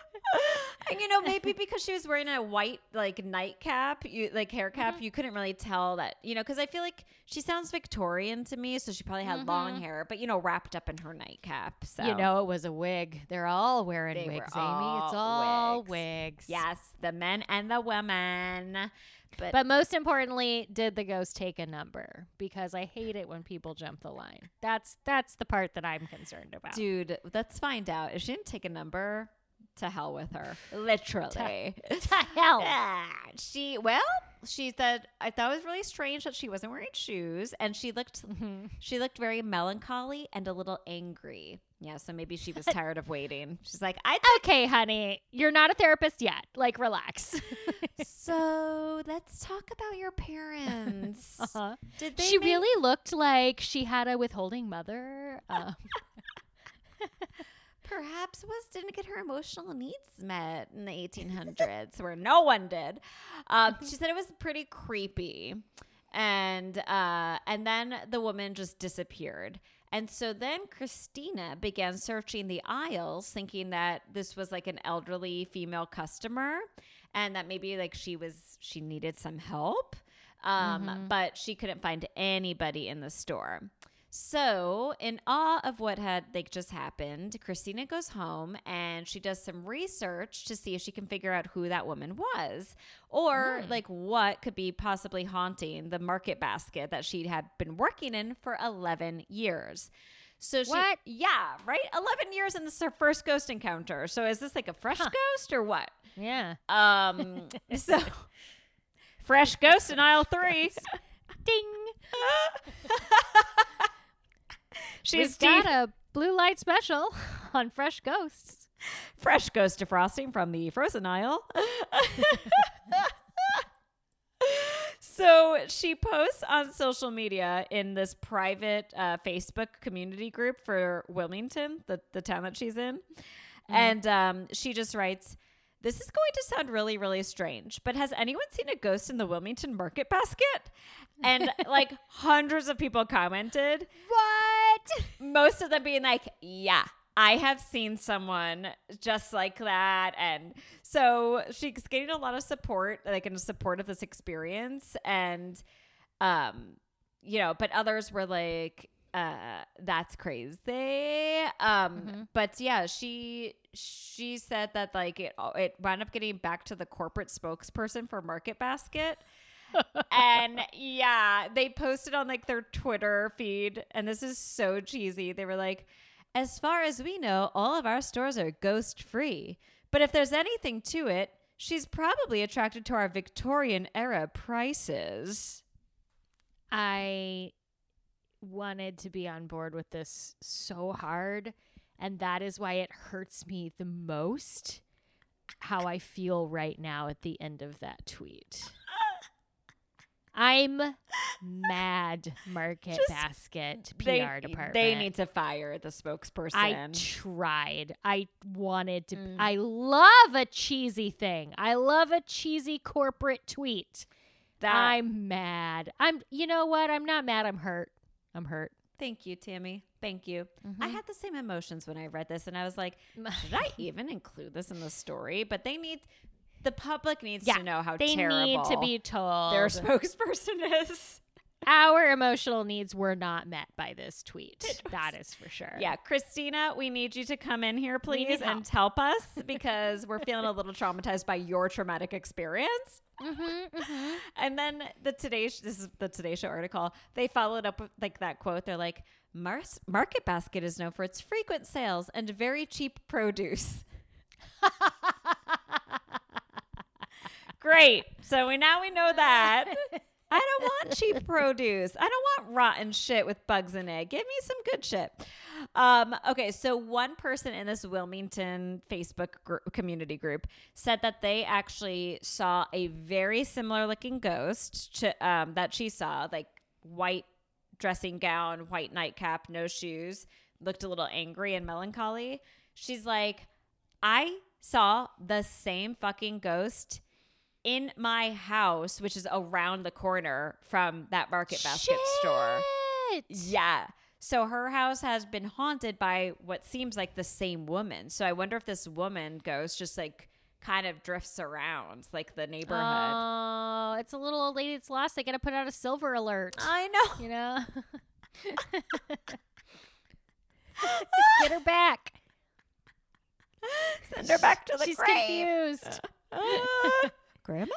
*laughs* *laughs* and you know, maybe *laughs* because she was wearing a white like nightcap, you like hair cap, Mm-hmm. you couldn't really tell that. You know, because I feel like she sounds Victorian to me, so she probably had long Mhm. hair, but you know, wrapped up in her nightcap. So You know, it was a wig. They're all wearing They wigs, Amy. It's all all wigs. wigs. yes, the men and the women. But, But most importantly, did the ghost take a number? Because I hate it when people jump the line. That's that's the part that I'm concerned about. dude, let's find out. If she didn't take a number, to hell with her. Literally. *laughs* To hell. Yeah, she well, she said I thought it was really strange that she wasn't wearing shoes, and she looked Mhm. she looked very melancholy and a little angry. Yeah, so maybe she was *laughs* tired of waiting. She's like, I Okay, honey, you're not a therapist yet. Like, relax. *laughs* so let's talk about your parents. uh-huh. Did they She make- really looked like she had a withholding mother. Um, perhaps was didn't get her emotional needs met in the 1800s where no one did um, she said it was pretty creepy and uh, and then the woman just disappeared. And so then Christina began searching the aisles, thinking that this was like an elderly female customer, and that maybe like she was she needed some help, um, Mhm. but she couldn't find anybody in the store. So, in awe of what had like just happened, Christina goes home and she does some research to see if she can figure out who that woman was or Mm. like what could be possibly haunting the market basket that she had been working in for 11 years. So she What? Yeah, right? 11 years and this is her first ghost encounter. So is this like a fresh Huh. ghost or what? Yeah. Um *laughs* so fresh ghost in aisle 3. Ding. *laughs* She's We've got a blue light special *laughs* on Fresh Ghosts. fresh ghost defrosting from the frozen aisle. *laughs* so she posts on social media in this private uh, Facebook community group for Wilmington, the, the town that she's in. And um, she just writes, This is going to sound really, really strange, but has anyone seen a ghost in the Wilmington market basket? And like hundreds of people commented *laughs* What? *laughs* most of them being like, yeah, I have seen someone just like that. And so she's getting a lot of support, like in support of this experience. And, um, you know, but others were like, uh, that's crazy. Um, Mhm. but yeah, she, she said that like it, it wound up getting back to the corporate spokesperson for Market Basket and yeah, they posted on like their Twitter feed, and this is so cheesy. They were like, as far as we know, all of our stores are ghost free. But if there's anything to it, she's probably attracted to our Victorian era prices. I wanted to be on board with this so hard, and that is why it hurts me the most how I feel right now at the end of that tweet. I'm *laughs* mad, Market Just- Basket PR they, department. They need to fire the spokesperson. I tried. I wanted to. Mm. I love a cheesy thing. I love a cheesy corporate tweet. that. I'm mad. I'm. You know what? I'm not mad. I'm hurt. I'm hurt. Thank you, Tammy. Thank you. I Mhm. had the same emotions when I read this, and I was like, *laughs* should I even include this in the story? But they need, the public needs Yeah, to know how They terrible need to be told. their *laughs* spokesperson is. Our emotional needs were not met by this tweet. That is for sure. Yeah, Christina, we need you to come in here, please, and help us *laughs* because we're feeling a little traumatized by your traumatic experience. Mm-hmm, mm-hmm. And then the Today, Sh- this is the Today Show article. They followed up with like that quote. They're like, Mars- Market Basket is known for its frequent sales and very cheap produce. *laughs* Great. So we now we know that. *laughs* I don't want cheap produce. I don't want rotten shit with bugs in it. Give me some good shit. Um, okay, so one person in this Wilmington Facebook gr- community group said that they actually saw a very similar looking ghost to, um, that she saw, like white dressing gown, white nightcap, no shoes, looked a little angry and melancholy. She's like, I saw the same fucking ghost in my house, which is around the corner from that Market Basket store. Yeah. So her house has been haunted by what seems like the same woman. So I wonder if this woman ghost just like kind of drifts around like the neighborhood. Oh, it's a little old lady that's lost. They got to put out a silver alert. I know. You know? *laughs* Get her back. Send her back to the She's grave. confused. *laughs* Grandma?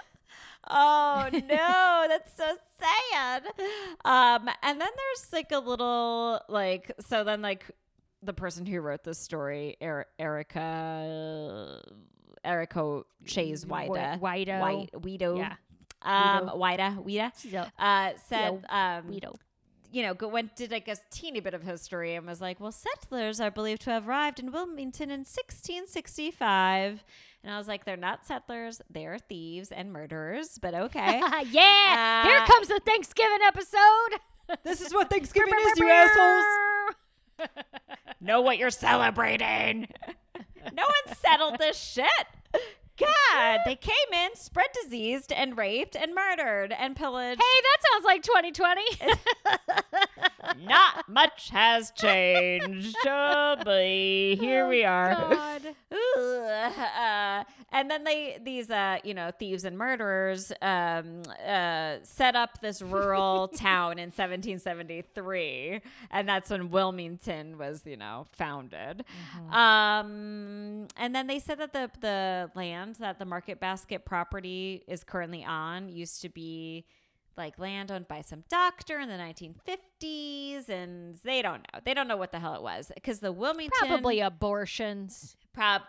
Oh *laughs* no, that's so sad. Um, and then there's like a little like so then like the person who wrote this story, Er- Erica Erica Chase Wida. Wido. White Weedo. Yeah. Um Wida, Wida. Uh said um Wido. you know, went did like a teeny bit of history and was like, well, settlers are believed to have arrived in Wilmington in 1665. And I was like, they're not settlers, they're thieves and murderers, but okay. *laughs* yeah. Here Uh, comes the Thanksgiving episode. this is what Thanksgiving is, you assholes. *laughs* Know what you're celebrating. no one settled this shit. God, they came in, spread disease, and raped and murdered and pillaged. Hey, that sounds like 2020. *laughs* Not much has changed. Oh, boy. Here we are. God. *laughs* Uh, and then they these uh you know thieves and murderers um uh set up this rural *laughs* town in 1773 and that's when wilmington was you know founded um and then they said that the the land that the market basket property is currently on used to be like land owned by some doctor in the 1950s and they don't know they don't know what the hell it was because the wilmington Probably abortions. Prob.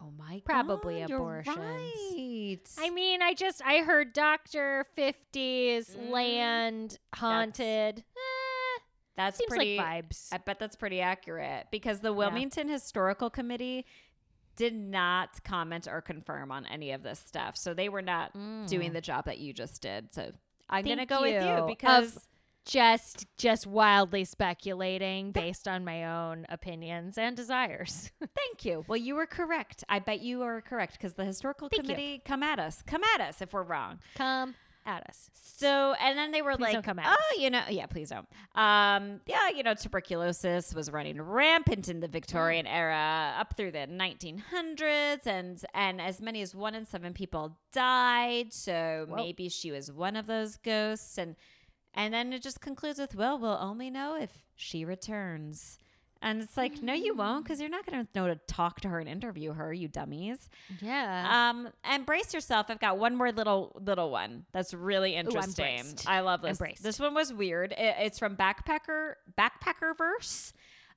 Oh my Probably God, abortions. right. I mean, I just I heard doctor 50s Mhm. land haunted. Eh, that's seems pretty. like vibes. I bet that's pretty accurate because the Wilmington Historical Committee did not comment or confirm on any of this stuff, so they were not doing Mm. the job that you just did. So I'm gonna go with you. you because Of just just wildly speculating based on my own opinions and desires. *laughs* thank you. Well, you were correct. I bet you are correct because the historical Thank you. committee come at us, come at us if we're wrong. Come at us. So, and then they were Please like, don't come at oh, us." you know, yeah, please don't. Um, yeah, you know, tuberculosis was running rampant in the Victorian Mm. era up through the 1900s, and and as many as one in seven people died. So Whoa. maybe she was one of those ghosts, and and then it just concludes with, well, we'll only know if she returns. And it's like, no, you won't, because you're not going to know to talk to her and interview her, you dummies. Yeah. Um, and brace yourself. I've got one more little little one that's really interesting. braced. I love this. braced. This one was weird. It- it's from Backpacker Backpacker Verse.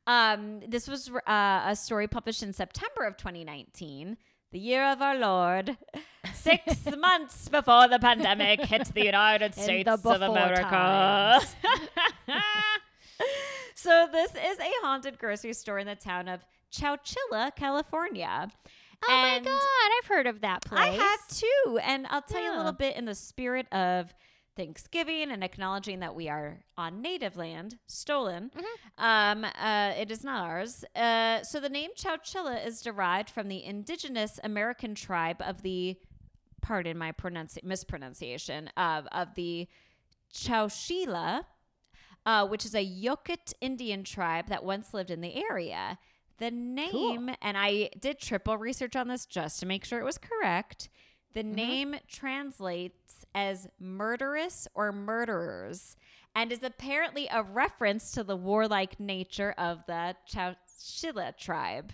Um, this was uh, a story published in September of 2019, the year of our Lord, *laughs* six months before the pandemic hit the *laughs* United States the of America. *laughs* so this is a haunted grocery store in the town of Chowchilla, California. oh and- my god, I've heard of that place. I have too. And I'll tell you a little bit in the spirit of Thanksgiving and acknowledging that we are on native land, stolen. Mm-hmm. Um, uh, it is not ours. Uh, so the name Chowchilla is derived from the indigenous American tribe of the, pardon my pronunci- mispronunciation, of, of the Chowchilla, uh, which is a Yokut Indian tribe that once lived in the area. The name, and I did triple research on this just to make sure it was correct. The name translates as murderous or murderers and is apparently a reference to the warlike nature of the Chowchilla tribe.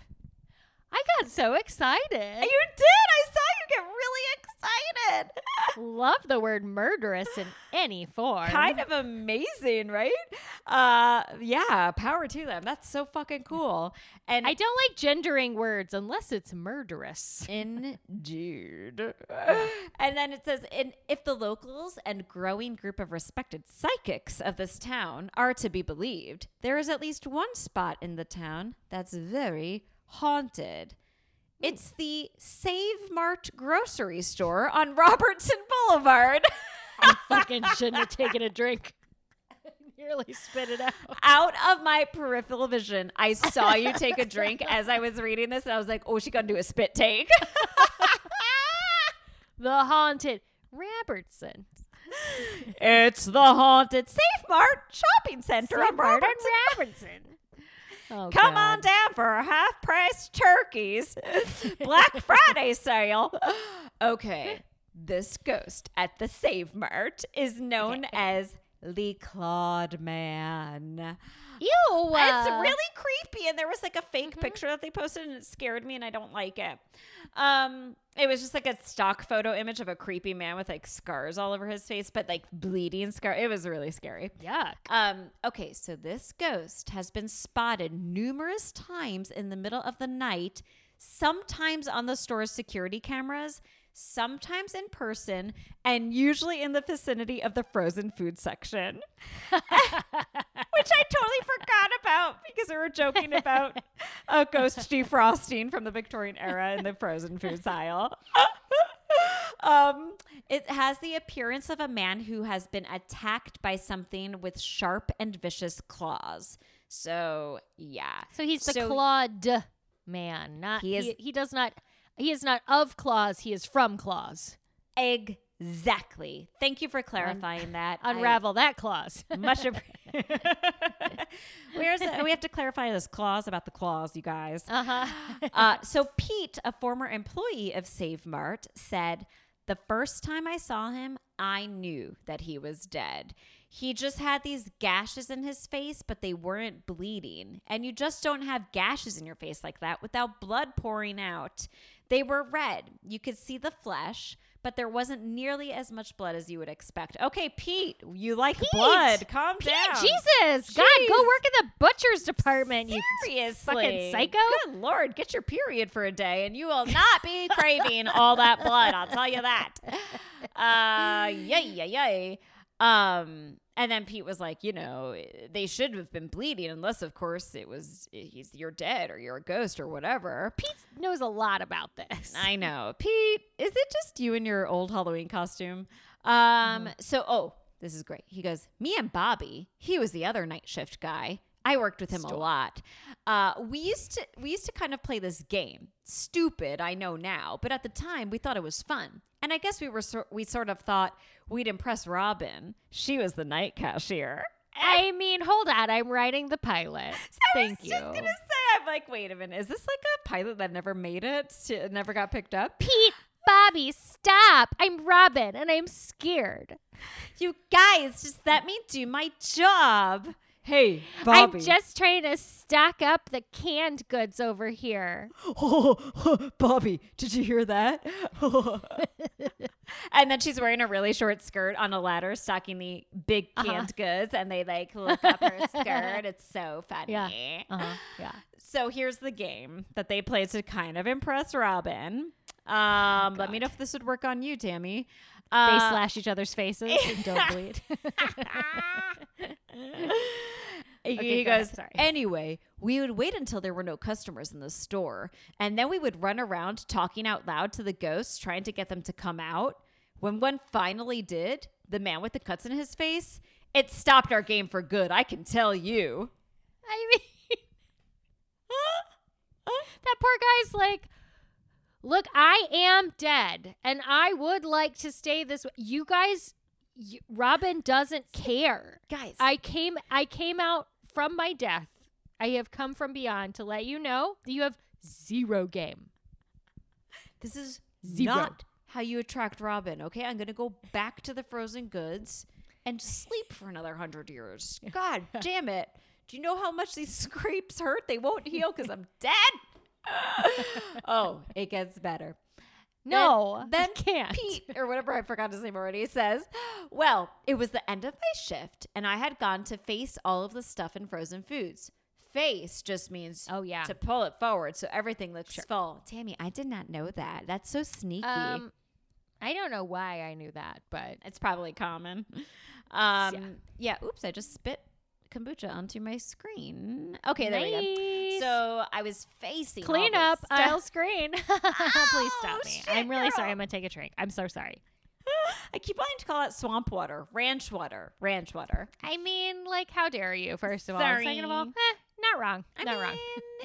I got so excited. You did! I saw get really excited. Love the word murderous in any form. kind of amazing, right? Uh yeah, power to them. That's so fucking cool. And I don't like gendering words unless it's murderous. Indeed. and then it says, in, if the locals and growing group of respected psychics of this town are to be believed, there is at least one spot in the town that's very haunted. It's the Save Mart grocery store on Robertson Boulevard. *laughs* I fucking shouldn't have taken a drink. *laughs* Nearly spit it out. Out of my peripheral vision, I saw you take a drink *laughs* as I was reading this, and I was like, oh, she gonna do a spit take. The haunted Robertson. It's the haunted Save Mart shopping center on Robertson. Robertson. Oh, Come on down for our half price turkeys. Black *laughs* Friday sale. Okay. This ghost at the Save Mart is known as the clawed Man. Ew. It's uh, really creepy, and there was like a fake picture that they posted, and it scared me, and I don't like it. Um, it was just like a stock photo image of a creepy man with like scars all over his face, but like bleeding scar. It was really scary. Yuck. Um, okay, so this ghost has been spotted numerous times in the middle of the night, sometimes on the store's security cameras, sometimes in person, and usually in the vicinity of the frozen food section. *laughs* Which I totally forgot about because we were joking about *laughs* a ghost defrosting from the Victorian era in the frozen foods aisle. *laughs* um, it has the appearance of a man who has been attacked by something with sharp and vicious claws. So, yeah. So he's the So- Claude man, not He he, is- he. does not he is not of claws, he is from claws. Exactly. Thank you for clarifying that. *laughs* I- Unravel that claws. *laughs* Much appreciated. *laughs* Where's it? We have to clarify this clause about the clause, you guys. uh-huh. Uh, so Pete, a former employee of Save Mart, said, "The first time I saw him, I knew that he was dead. He just had these gashes in his face, but they weren't bleeding. And you just don't have gashes in your face like that without blood pouring out. They were red. You could see the flesh." But there wasn't nearly as much blood as you would expect. Okay, Pete, you like blood. Calm Pete, down. Jesus. God, go work in the butcher's department, you Seriously. fucking psycho. Good lord, get your period for a day and you will not be *laughs* craving all that blood. I'll tell you that. Uh yay, yay, yay. Um and then Pete was like, you know, they should have been bleeding unless of course it was he's you're dead or you're a ghost or whatever. Pete knows a lot about this. I know. Pete, is it just you in your old Halloween costume? Um, so oh, this is great. He goes, Me and Bobby, he was the other night shift guy. I worked with him a lot. Uh, we used to we used to kind of play this game. Stupid, I know now, but at the time we thought it was fun. And I guess we were sor- we sort of thought we'd impress Robin. She was the night cashier. I mean, hold on. I'm writing the pilot. *laughs* Thank you. I was just gonna say, I'm like, wait a minute, is this like a pilot that never made it? To, never got picked up? Pete, Bobby, stop. I'm Robin and I'm scared. You guys, just let me do my job. Hey, Bobby. I'm just trying to stack up the canned goods over here. *laughs* Bobby, did you hear that? *laughs* and then she's wearing a really short skirt on a ladder, stocking the big canned Uh-huh. goods, and they like *laughs* look up her skirt. It's so funny. Yeah. Uh-huh. Yeah. So here's the game that they play to kind of impress Robin. Um, let me know if this would work on you, Tammy. They Uh, slash each other's faces and don't bleed. *laughs* Okay, he go goes, anyway, we would wait until there were no customers in the store. And then we would run around talking out loud to the ghosts, trying to get them to come out. When one finally did, the man with the cuts in his face, it stopped our game for good, I can tell you. I *laughs* mean, that poor guy's like, look, I am dead and I would like to stay this way. You guys, Robin doesn't care. Guys, I came, I came out from my death. I have come from beyond to let you know that you have zero game. this is Zero. not how you attract Robin, okay? I'm going to go back to the frozen goods and sleep for another hundred years. *laughs* God damn it. Do you know how much these *laughs* scrapes hurt? They won't heal because I'm dead. *laughs* oh, it gets better. No, then I can't. Pete, *laughs* or whatever I forgot his name already, says, Well, it was the end of my shift, and I had gone to face all of the stuff in frozen foods. Face just means Oh yeah. to pull it forward so everything looks full. Tammy, I did not know that. That's so sneaky. Um, I don't know why I knew that, but it's probably common. *laughs* Um, yeah. Oops, I just spit kombucha onto my screen. Okay, there we go. So I was facing clean up stuff. aisle screen. *laughs* Please stop Oh, me. shit, I'm really sorry. I'm gonna take a drink. I'm so sorry. *laughs* I keep wanting to call it swamp water, ranch water, ranch water. I mean, like, how dare you? First of all, Sorry. second of all, eh, not wrong. I not mean, wrong.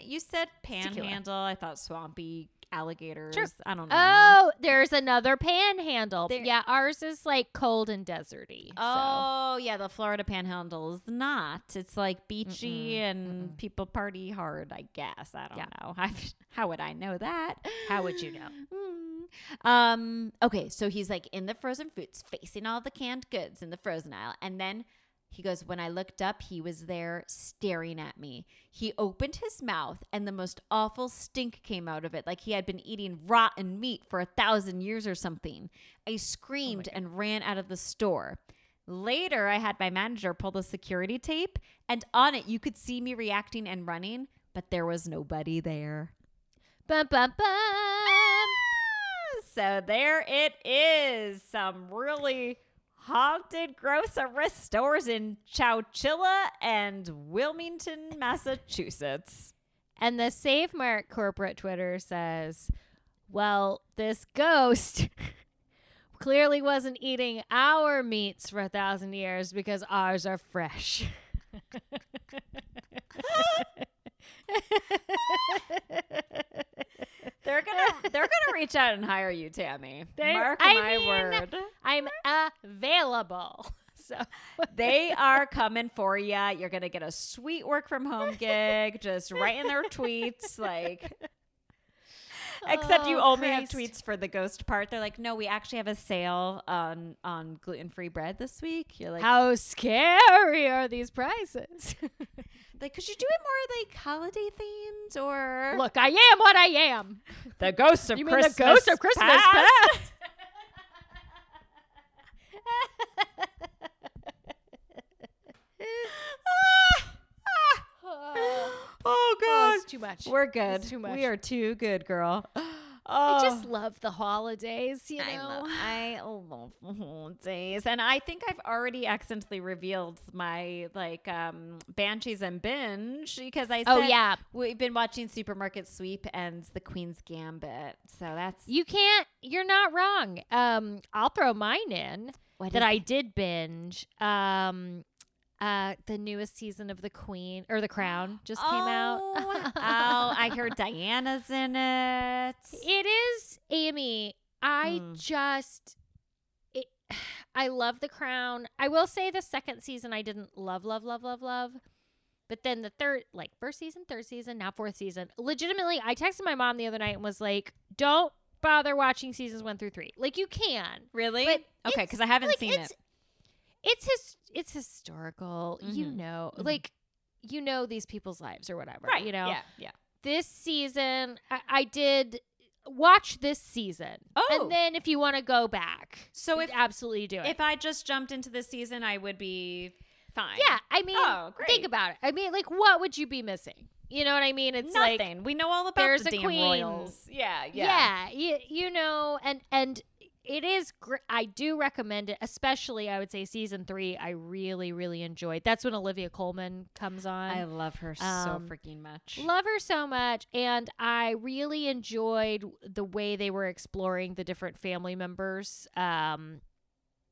you said *laughs* panhandle. I thought swampy alligators. Sure. I don't know. Oh, there's another panhandle. There- yeah, ours is like cold and deserty. so. Oh yeah, the Florida Panhandle is not. It's like beachy and people party hard. I guess I don't Yeah. know. *laughs* How would I know that? How would you know? *laughs* Hmm. Um. Okay, so he's like in the frozen foods, facing all the canned goods in the frozen aisle, and then he goes. When I looked up, he was there staring at me. He opened his mouth, and the most awful stink came out of it, like he had been eating rotten meat for a thousand years or something. I screamed and ran out of the store. Later, I had my manager pull the security tape, and on it, you could see me reacting and running, but there was nobody there. Bum, bum, bum. Ah! So there it is. Some really haunted grocery stores in Chowchilla and Wilmington, Massachusetts. And the Save Mart corporate Twitter says, well, this ghost *laughs* clearly wasn't eating our meats for a thousand years because ours are fresh. *laughs* *laughs* They're gonna they're gonna reach out and hire you, Tammy. There- Mark I my mean, word. I'm available. *laughs* So They are coming for you. You're gonna get a sweet work from home gig. Just writing their tweets, like. Except you Oh, only have tweets for the ghost part. They're like, no, we actually have a sale on on gluten free bread this week. You're like, How scary are these prices? *laughs* like, could you do it more like holiday themed or Look, I am what I am. *laughs* the ghost of You mean Christmas? the ghost of Christmas past? past? *laughs* oh Oh, god, it's too much. we're good. It's too much. We are too good, girl. I just Oh. love the holidays, you know. I love, I love the holidays, and I think I've already accidentally revealed my like um banshees and binge because I said oh yeah, we've been watching Supermarket Sweep and The Queen's Gambit, so that's you can't. You're not wrong. Um, I'll throw mine in what that I did binge. Um, uh, the newest season of The Queen or The Crown *gasps* just came out. Oh, *laughs* oh, I heard Diana's in it. It is Amy. I Hmm. just it, *sighs* I love The Crown. I will say the second season I didn't love love love love love. But then the third like first season, third season, now fourth season. Legitimately, I texted my mom the other night and was like, "Don't bother watching seasons 1 through 3. Like you can. Really? But okay, because I haven't like seen it's it. It's his it's historical. You Mhm. know, Mhm. like you know these people's lives or whatever. Right. You know. Yeah. Yeah. This season I, I did watch this season. Oh. And then if you want to go back, So if absolutely do it. if I just jumped into this season, I would be fine. yeah, I mean, Oh, think about it. I mean, like, what would you be missing? You know what I mean? It's like Nothing. we know all about there's the a damn queen. royals. Yeah. Yeah. yeah, you, you know, and and it is great. I do recommend it, especially I would say season three. I really, really enjoyed. That's when Olivia Colman comes on. I love her so Um, freaking much. Love her so much, and I really enjoyed the way they were exploring the different family members. Um,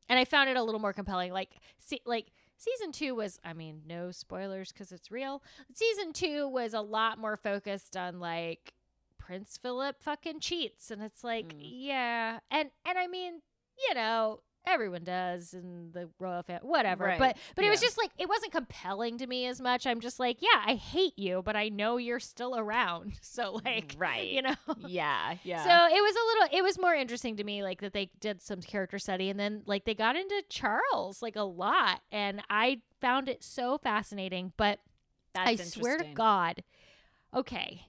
and I found it a little more compelling. Like, see, like season two was, I mean, no spoilers because it's real. Season two was a lot more focused on like Prince Philip fucking cheats, and it's like, Mm. yeah, and and I mean, you know. Everyone does in the royal family, whatever. Right. But but it was just like it wasn't compelling to me as much. I'm just like, yeah, I hate you, but I know you're still around. *laughs* So like, right. you know. yeah. Yeah. So it was a little it was more interesting to me like that they did some character study and then like they got into Charles like a lot and I found it so fascinating, but That's I swear to. God. Okay.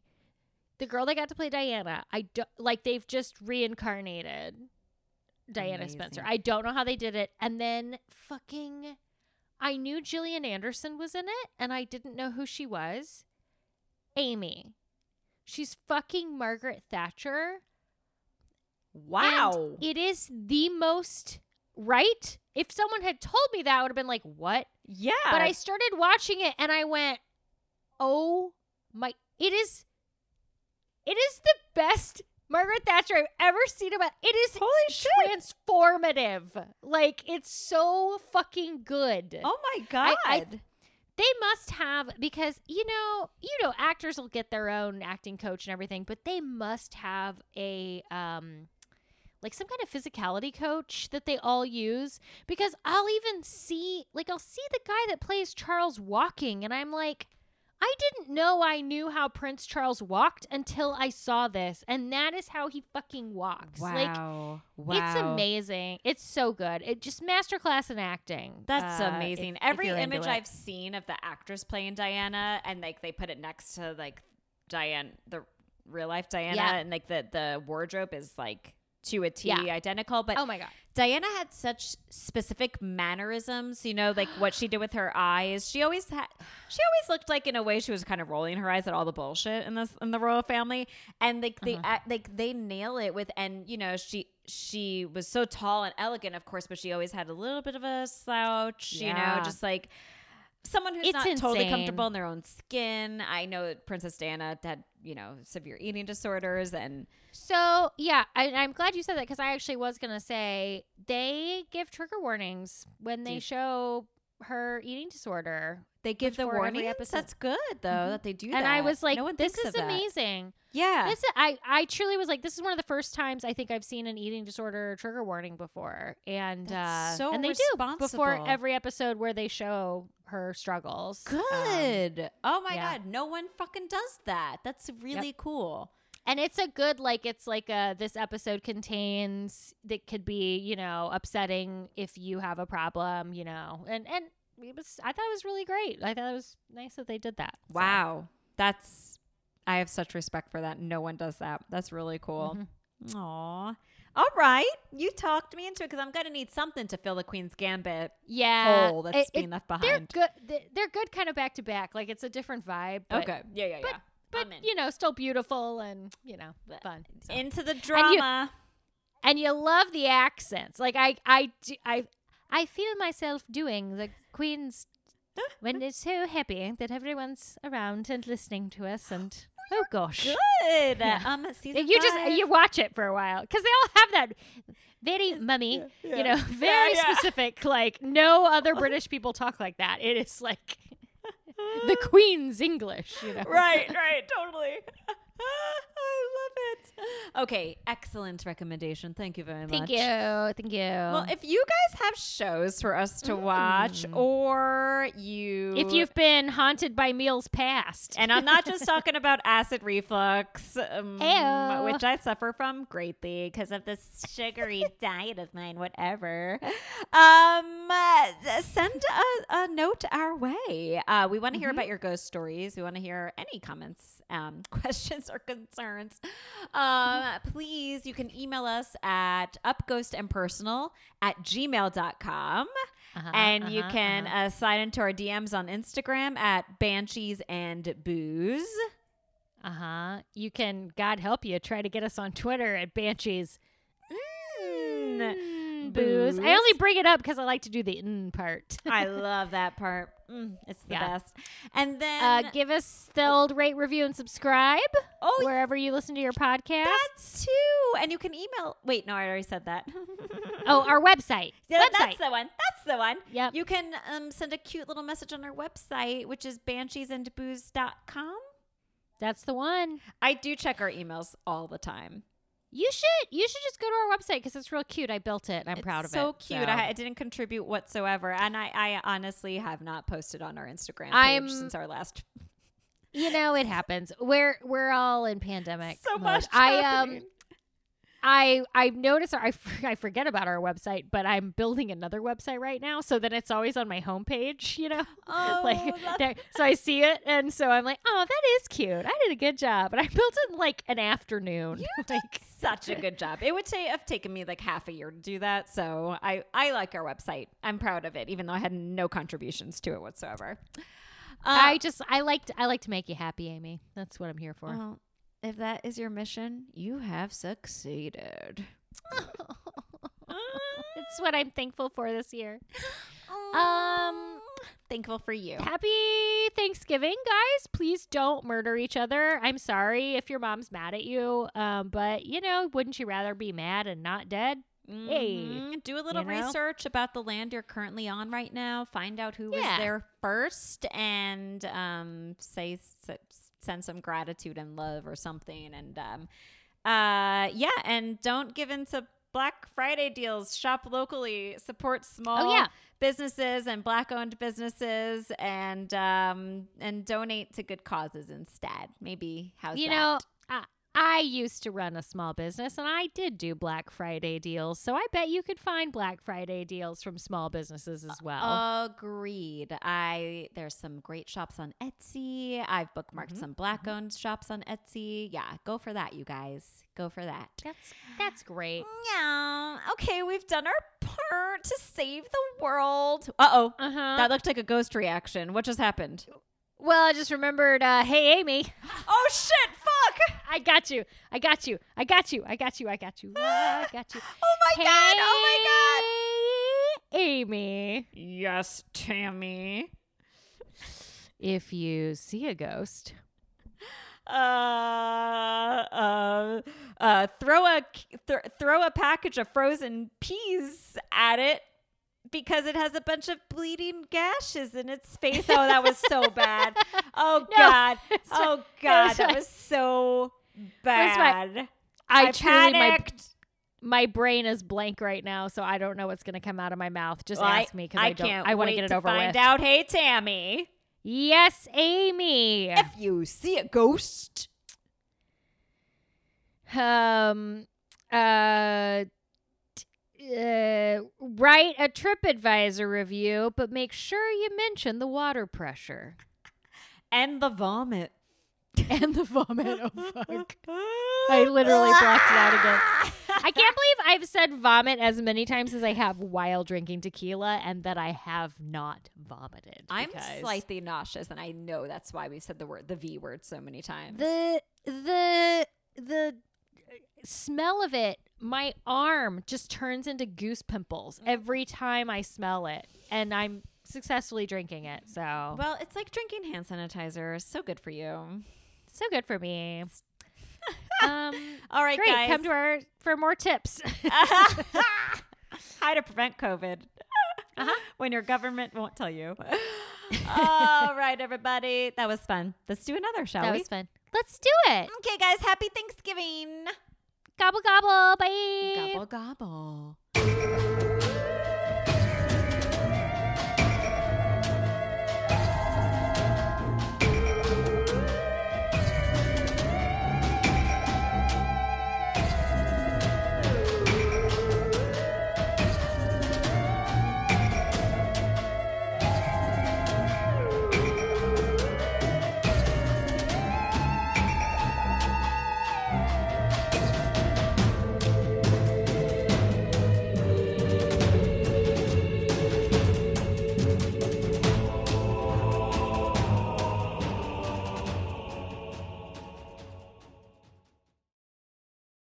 The girl that got to play Diana, I don't like they've just reincarnated Diana Spencer. I don't know how they did it. And then fucking I knew Gillian Anderson was in it and I didn't know who she was. Amy. She's fucking Margaret Thatcher. Wow. And it is the most right. If someone had told me that, I would have been like, "What?" yeah. But I started watching it and I went, "Oh my! It is, it is the best Margaret Thatcher I've ever seen. About it is Holy shit. transformative. Like it's so fucking good. Oh my god. I- I- They must have because you know, you know, actors will get their own acting coach and everything, but they must have a um like some kind of physicality coach that they all use because I'll even see like I'll see the guy that plays Charles walking and I'm like I didn't know I knew how Prince Charles walked until I saw this and that is how he fucking walks. Like wow. wow. it's amazing. It's so good. It just masterclass in acting. That's uh, amazing. if- if Every you're image. I've seen of the actress playing Diana, and like they put it next to like Diane, the real life Diana, Yeah. and like the the wardrobe is like to a T Yeah. identical. But Oh my god. Diana had such specific mannerisms, you know, like what she did with her eyes. She always had she always looked like in a way she was kind of rolling her eyes at all the bullshit in this in the royal family. And like they Uh-huh. act, like they nail it with and you know, she she was so tall and elegant, of course, but she always had a little bit of a slouch, you know, just like someone who's It's not totally comfortable in their own skin. I know Princess Diana had, you know, severe eating disorders and So yeah, I, I'm glad you said that because I actually was gonna say they give trigger warnings when they show her eating disorder. They give the warning. episode. That's good though Mhm. that they do and that. I was like, no this is of that. amazing. Yeah. This is, I I truly was like, this is one of the first times I think I've seen an eating disorder trigger warning before, and uh, so and they do before every episode where they show her struggles. Um, Good. oh my yeah. god, no one fucking does that. That's really cool. And it's a good like it's like a this episode contains that could be you know upsetting if you have a problem you know and and it was I thought it was really great. I thought it was nice that they did that. So, Wow. That's I have such respect for that. No one does that. That's really cool. mhm. Aw. All right. You talked me into it because I'm going to need something to fill the Queen's Gambit Yeah, hole that's it- it- being left they're behind. good. they- They're good, kind of back to back. Like it's a different vibe. But, okay. Yeah, yeah, but- yeah. But you know, still beautiful and you know, But- fun. So. Into the drama. and you love the accents. Like I, I, I, I feel myself doing the Queen's when it's so happy that everyone's around and listening to us. And *gasps* oh gosh, Good. Yeah. Um, you just you watch it for a while because they all have that very mummy, Yeah, you know, very yeah. specific. Like no other *laughs* British people talk like that. It is like the Queen's English. You know, right, right, totally. *laughs* *laughs* I love it. Okay, excellent recommendation. Thank you very much. Thank you, thank you. Well, if you guys have shows for us to watch, Mm. or you, if you've been haunted by meals past, and I'm not just *laughs* talking about acid reflux, um, which I suffer from greatly because of this sugary *laughs* diet of mine. Whatever. Um, uh, send a, a note our way. Uh, we want to hear Mhm. about your ghost stories. We want to hear any comments, um, questions, or concerns. Um, please, you can email us at upghostandpersonal at gmail.com. Uh-huh, And you uh-huh, can uh-huh. uh, slide into our DMs on Instagram at Banshees and Booze. Uh huh. You can, God help you, try to get us on Twitter at Banshees. Mm, booze. I only bring it up because I like to do the mm part. I *laughs* love that part. Mm, it's the Yeah. best. And then, uh, give us the old rate, review, and subscribe oh, wherever you listen to your podcast. that's too. And you can email. Wait, no, I already said that. *laughs* oh, our website. Yeah, website. that's the one. That's the one. Yep. You can um, send a cute little message on our website, which is bansheesandbooze.com. That's the one. I do check our emails all the time. You should. You should just go to our website because it's real cute. I built it. and I'm It's proud of it. It's so cute. I, I didn't contribute whatsoever, and I, I honestly have not posted on our Instagram page I'm- since our last. you know, it happens. We're we're all in pandemic. So mode. much I um. I I've noticed I, f- *laughs* I forget about our website, but I'm building another website right now, so then it's always on my homepage. You know, *laughs* Oh, like there, so I see it, and so I'm like, oh, that is cute. I did a good job, and I *laughs* built it in like an afternoon. You like, such a good job. It would ta- have taken me like half a year to do that. So I, I like our website. I'm proud of it, even though I had no contributions to it whatsoever. Uh, I just I liked I like to make you happy, Amy. That's what I'm here for. well, if that is your mission, you have succeeded. *laughs* it's what I'm thankful for this year. Um, thankful for you. Happy Thanksgiving, guys. Please don't murder each other. I'm sorry if your mom's mad at you. Um, but you know, wouldn't you rather be mad and not dead? Hey, Mhm. do a little you know? research about the land you're currently on right now. Find out who was there first, and um, say s- send some gratitude and love or something. And um, uh, yeah, and don't give in to Black Friday deals. Shop locally. Support small Oh yeah. businesses and black-owned businesses, and um, and donate to good causes instead. Maybe how's you that? know, I used to run a small business and I did do Black Friday deals. So I bet you could find Black Friday deals from small businesses as well. Agreed. I there's some great shops on Etsy. I've bookmarked Mhm, some black owned shops on Etsy. Yeah, go for that, you guys. Go for that. that's that's great. Yeah. Okay, we've done our part to save the world. Uh oh. Uh huh. That looked like a ghost reaction. What just happened? well, I just remembered. Uh, hey, Amy, *gasps* Oh shit! Fuck! I got you. I got you. I got you. I got you. I got you. I *gasps* got you. Oh my god! Oh my god! Amy. Yes, Tammy. If you see a ghost, uh, uh, uh, throw a th- throw a package of frozen peas at it because it has a bunch of bleeding gashes in its face. Oh, that was so bad. *laughs* Oh No, God. *laughs* Oh. God, It's that was so bad. I, I truly panicked. my brain is blank right now, so I don't know what's going to come out of my mouth. Just Well, I- ask me because I, don't. can't I want to get it over find with. out. Hey, Tammy, Yes, Amy. if you see a ghost, um uh uh, write a TripAdvisor review, but make sure you mention the water pressure and the vomit. *laughs* and the vomit. Oh fuck! I *laughs* literally blocked it out again. I *laughs* can't believe I've said vomit as many times as I have while drinking tequila, and that I have not vomited. I'm slightly nauseous, and I know that's why we said the word, the V word, so many times. the the the smell of it my arm just turns into goose pimples mm. every time i smell it and i'm successfully drinking it so well, it's like drinking hand sanitizer. So good for you. So good for me *laughs* um All right, great guys. come to our for more tips *laughs* *laughs* How to prevent COVID Uh-huh. when your government won't tell you. All right, everybody. That was fun. Let's do another, shall that we? was fun let's do it Okay, guys. Happy Thanksgiving. gobble gobble bye Gobble, gobble.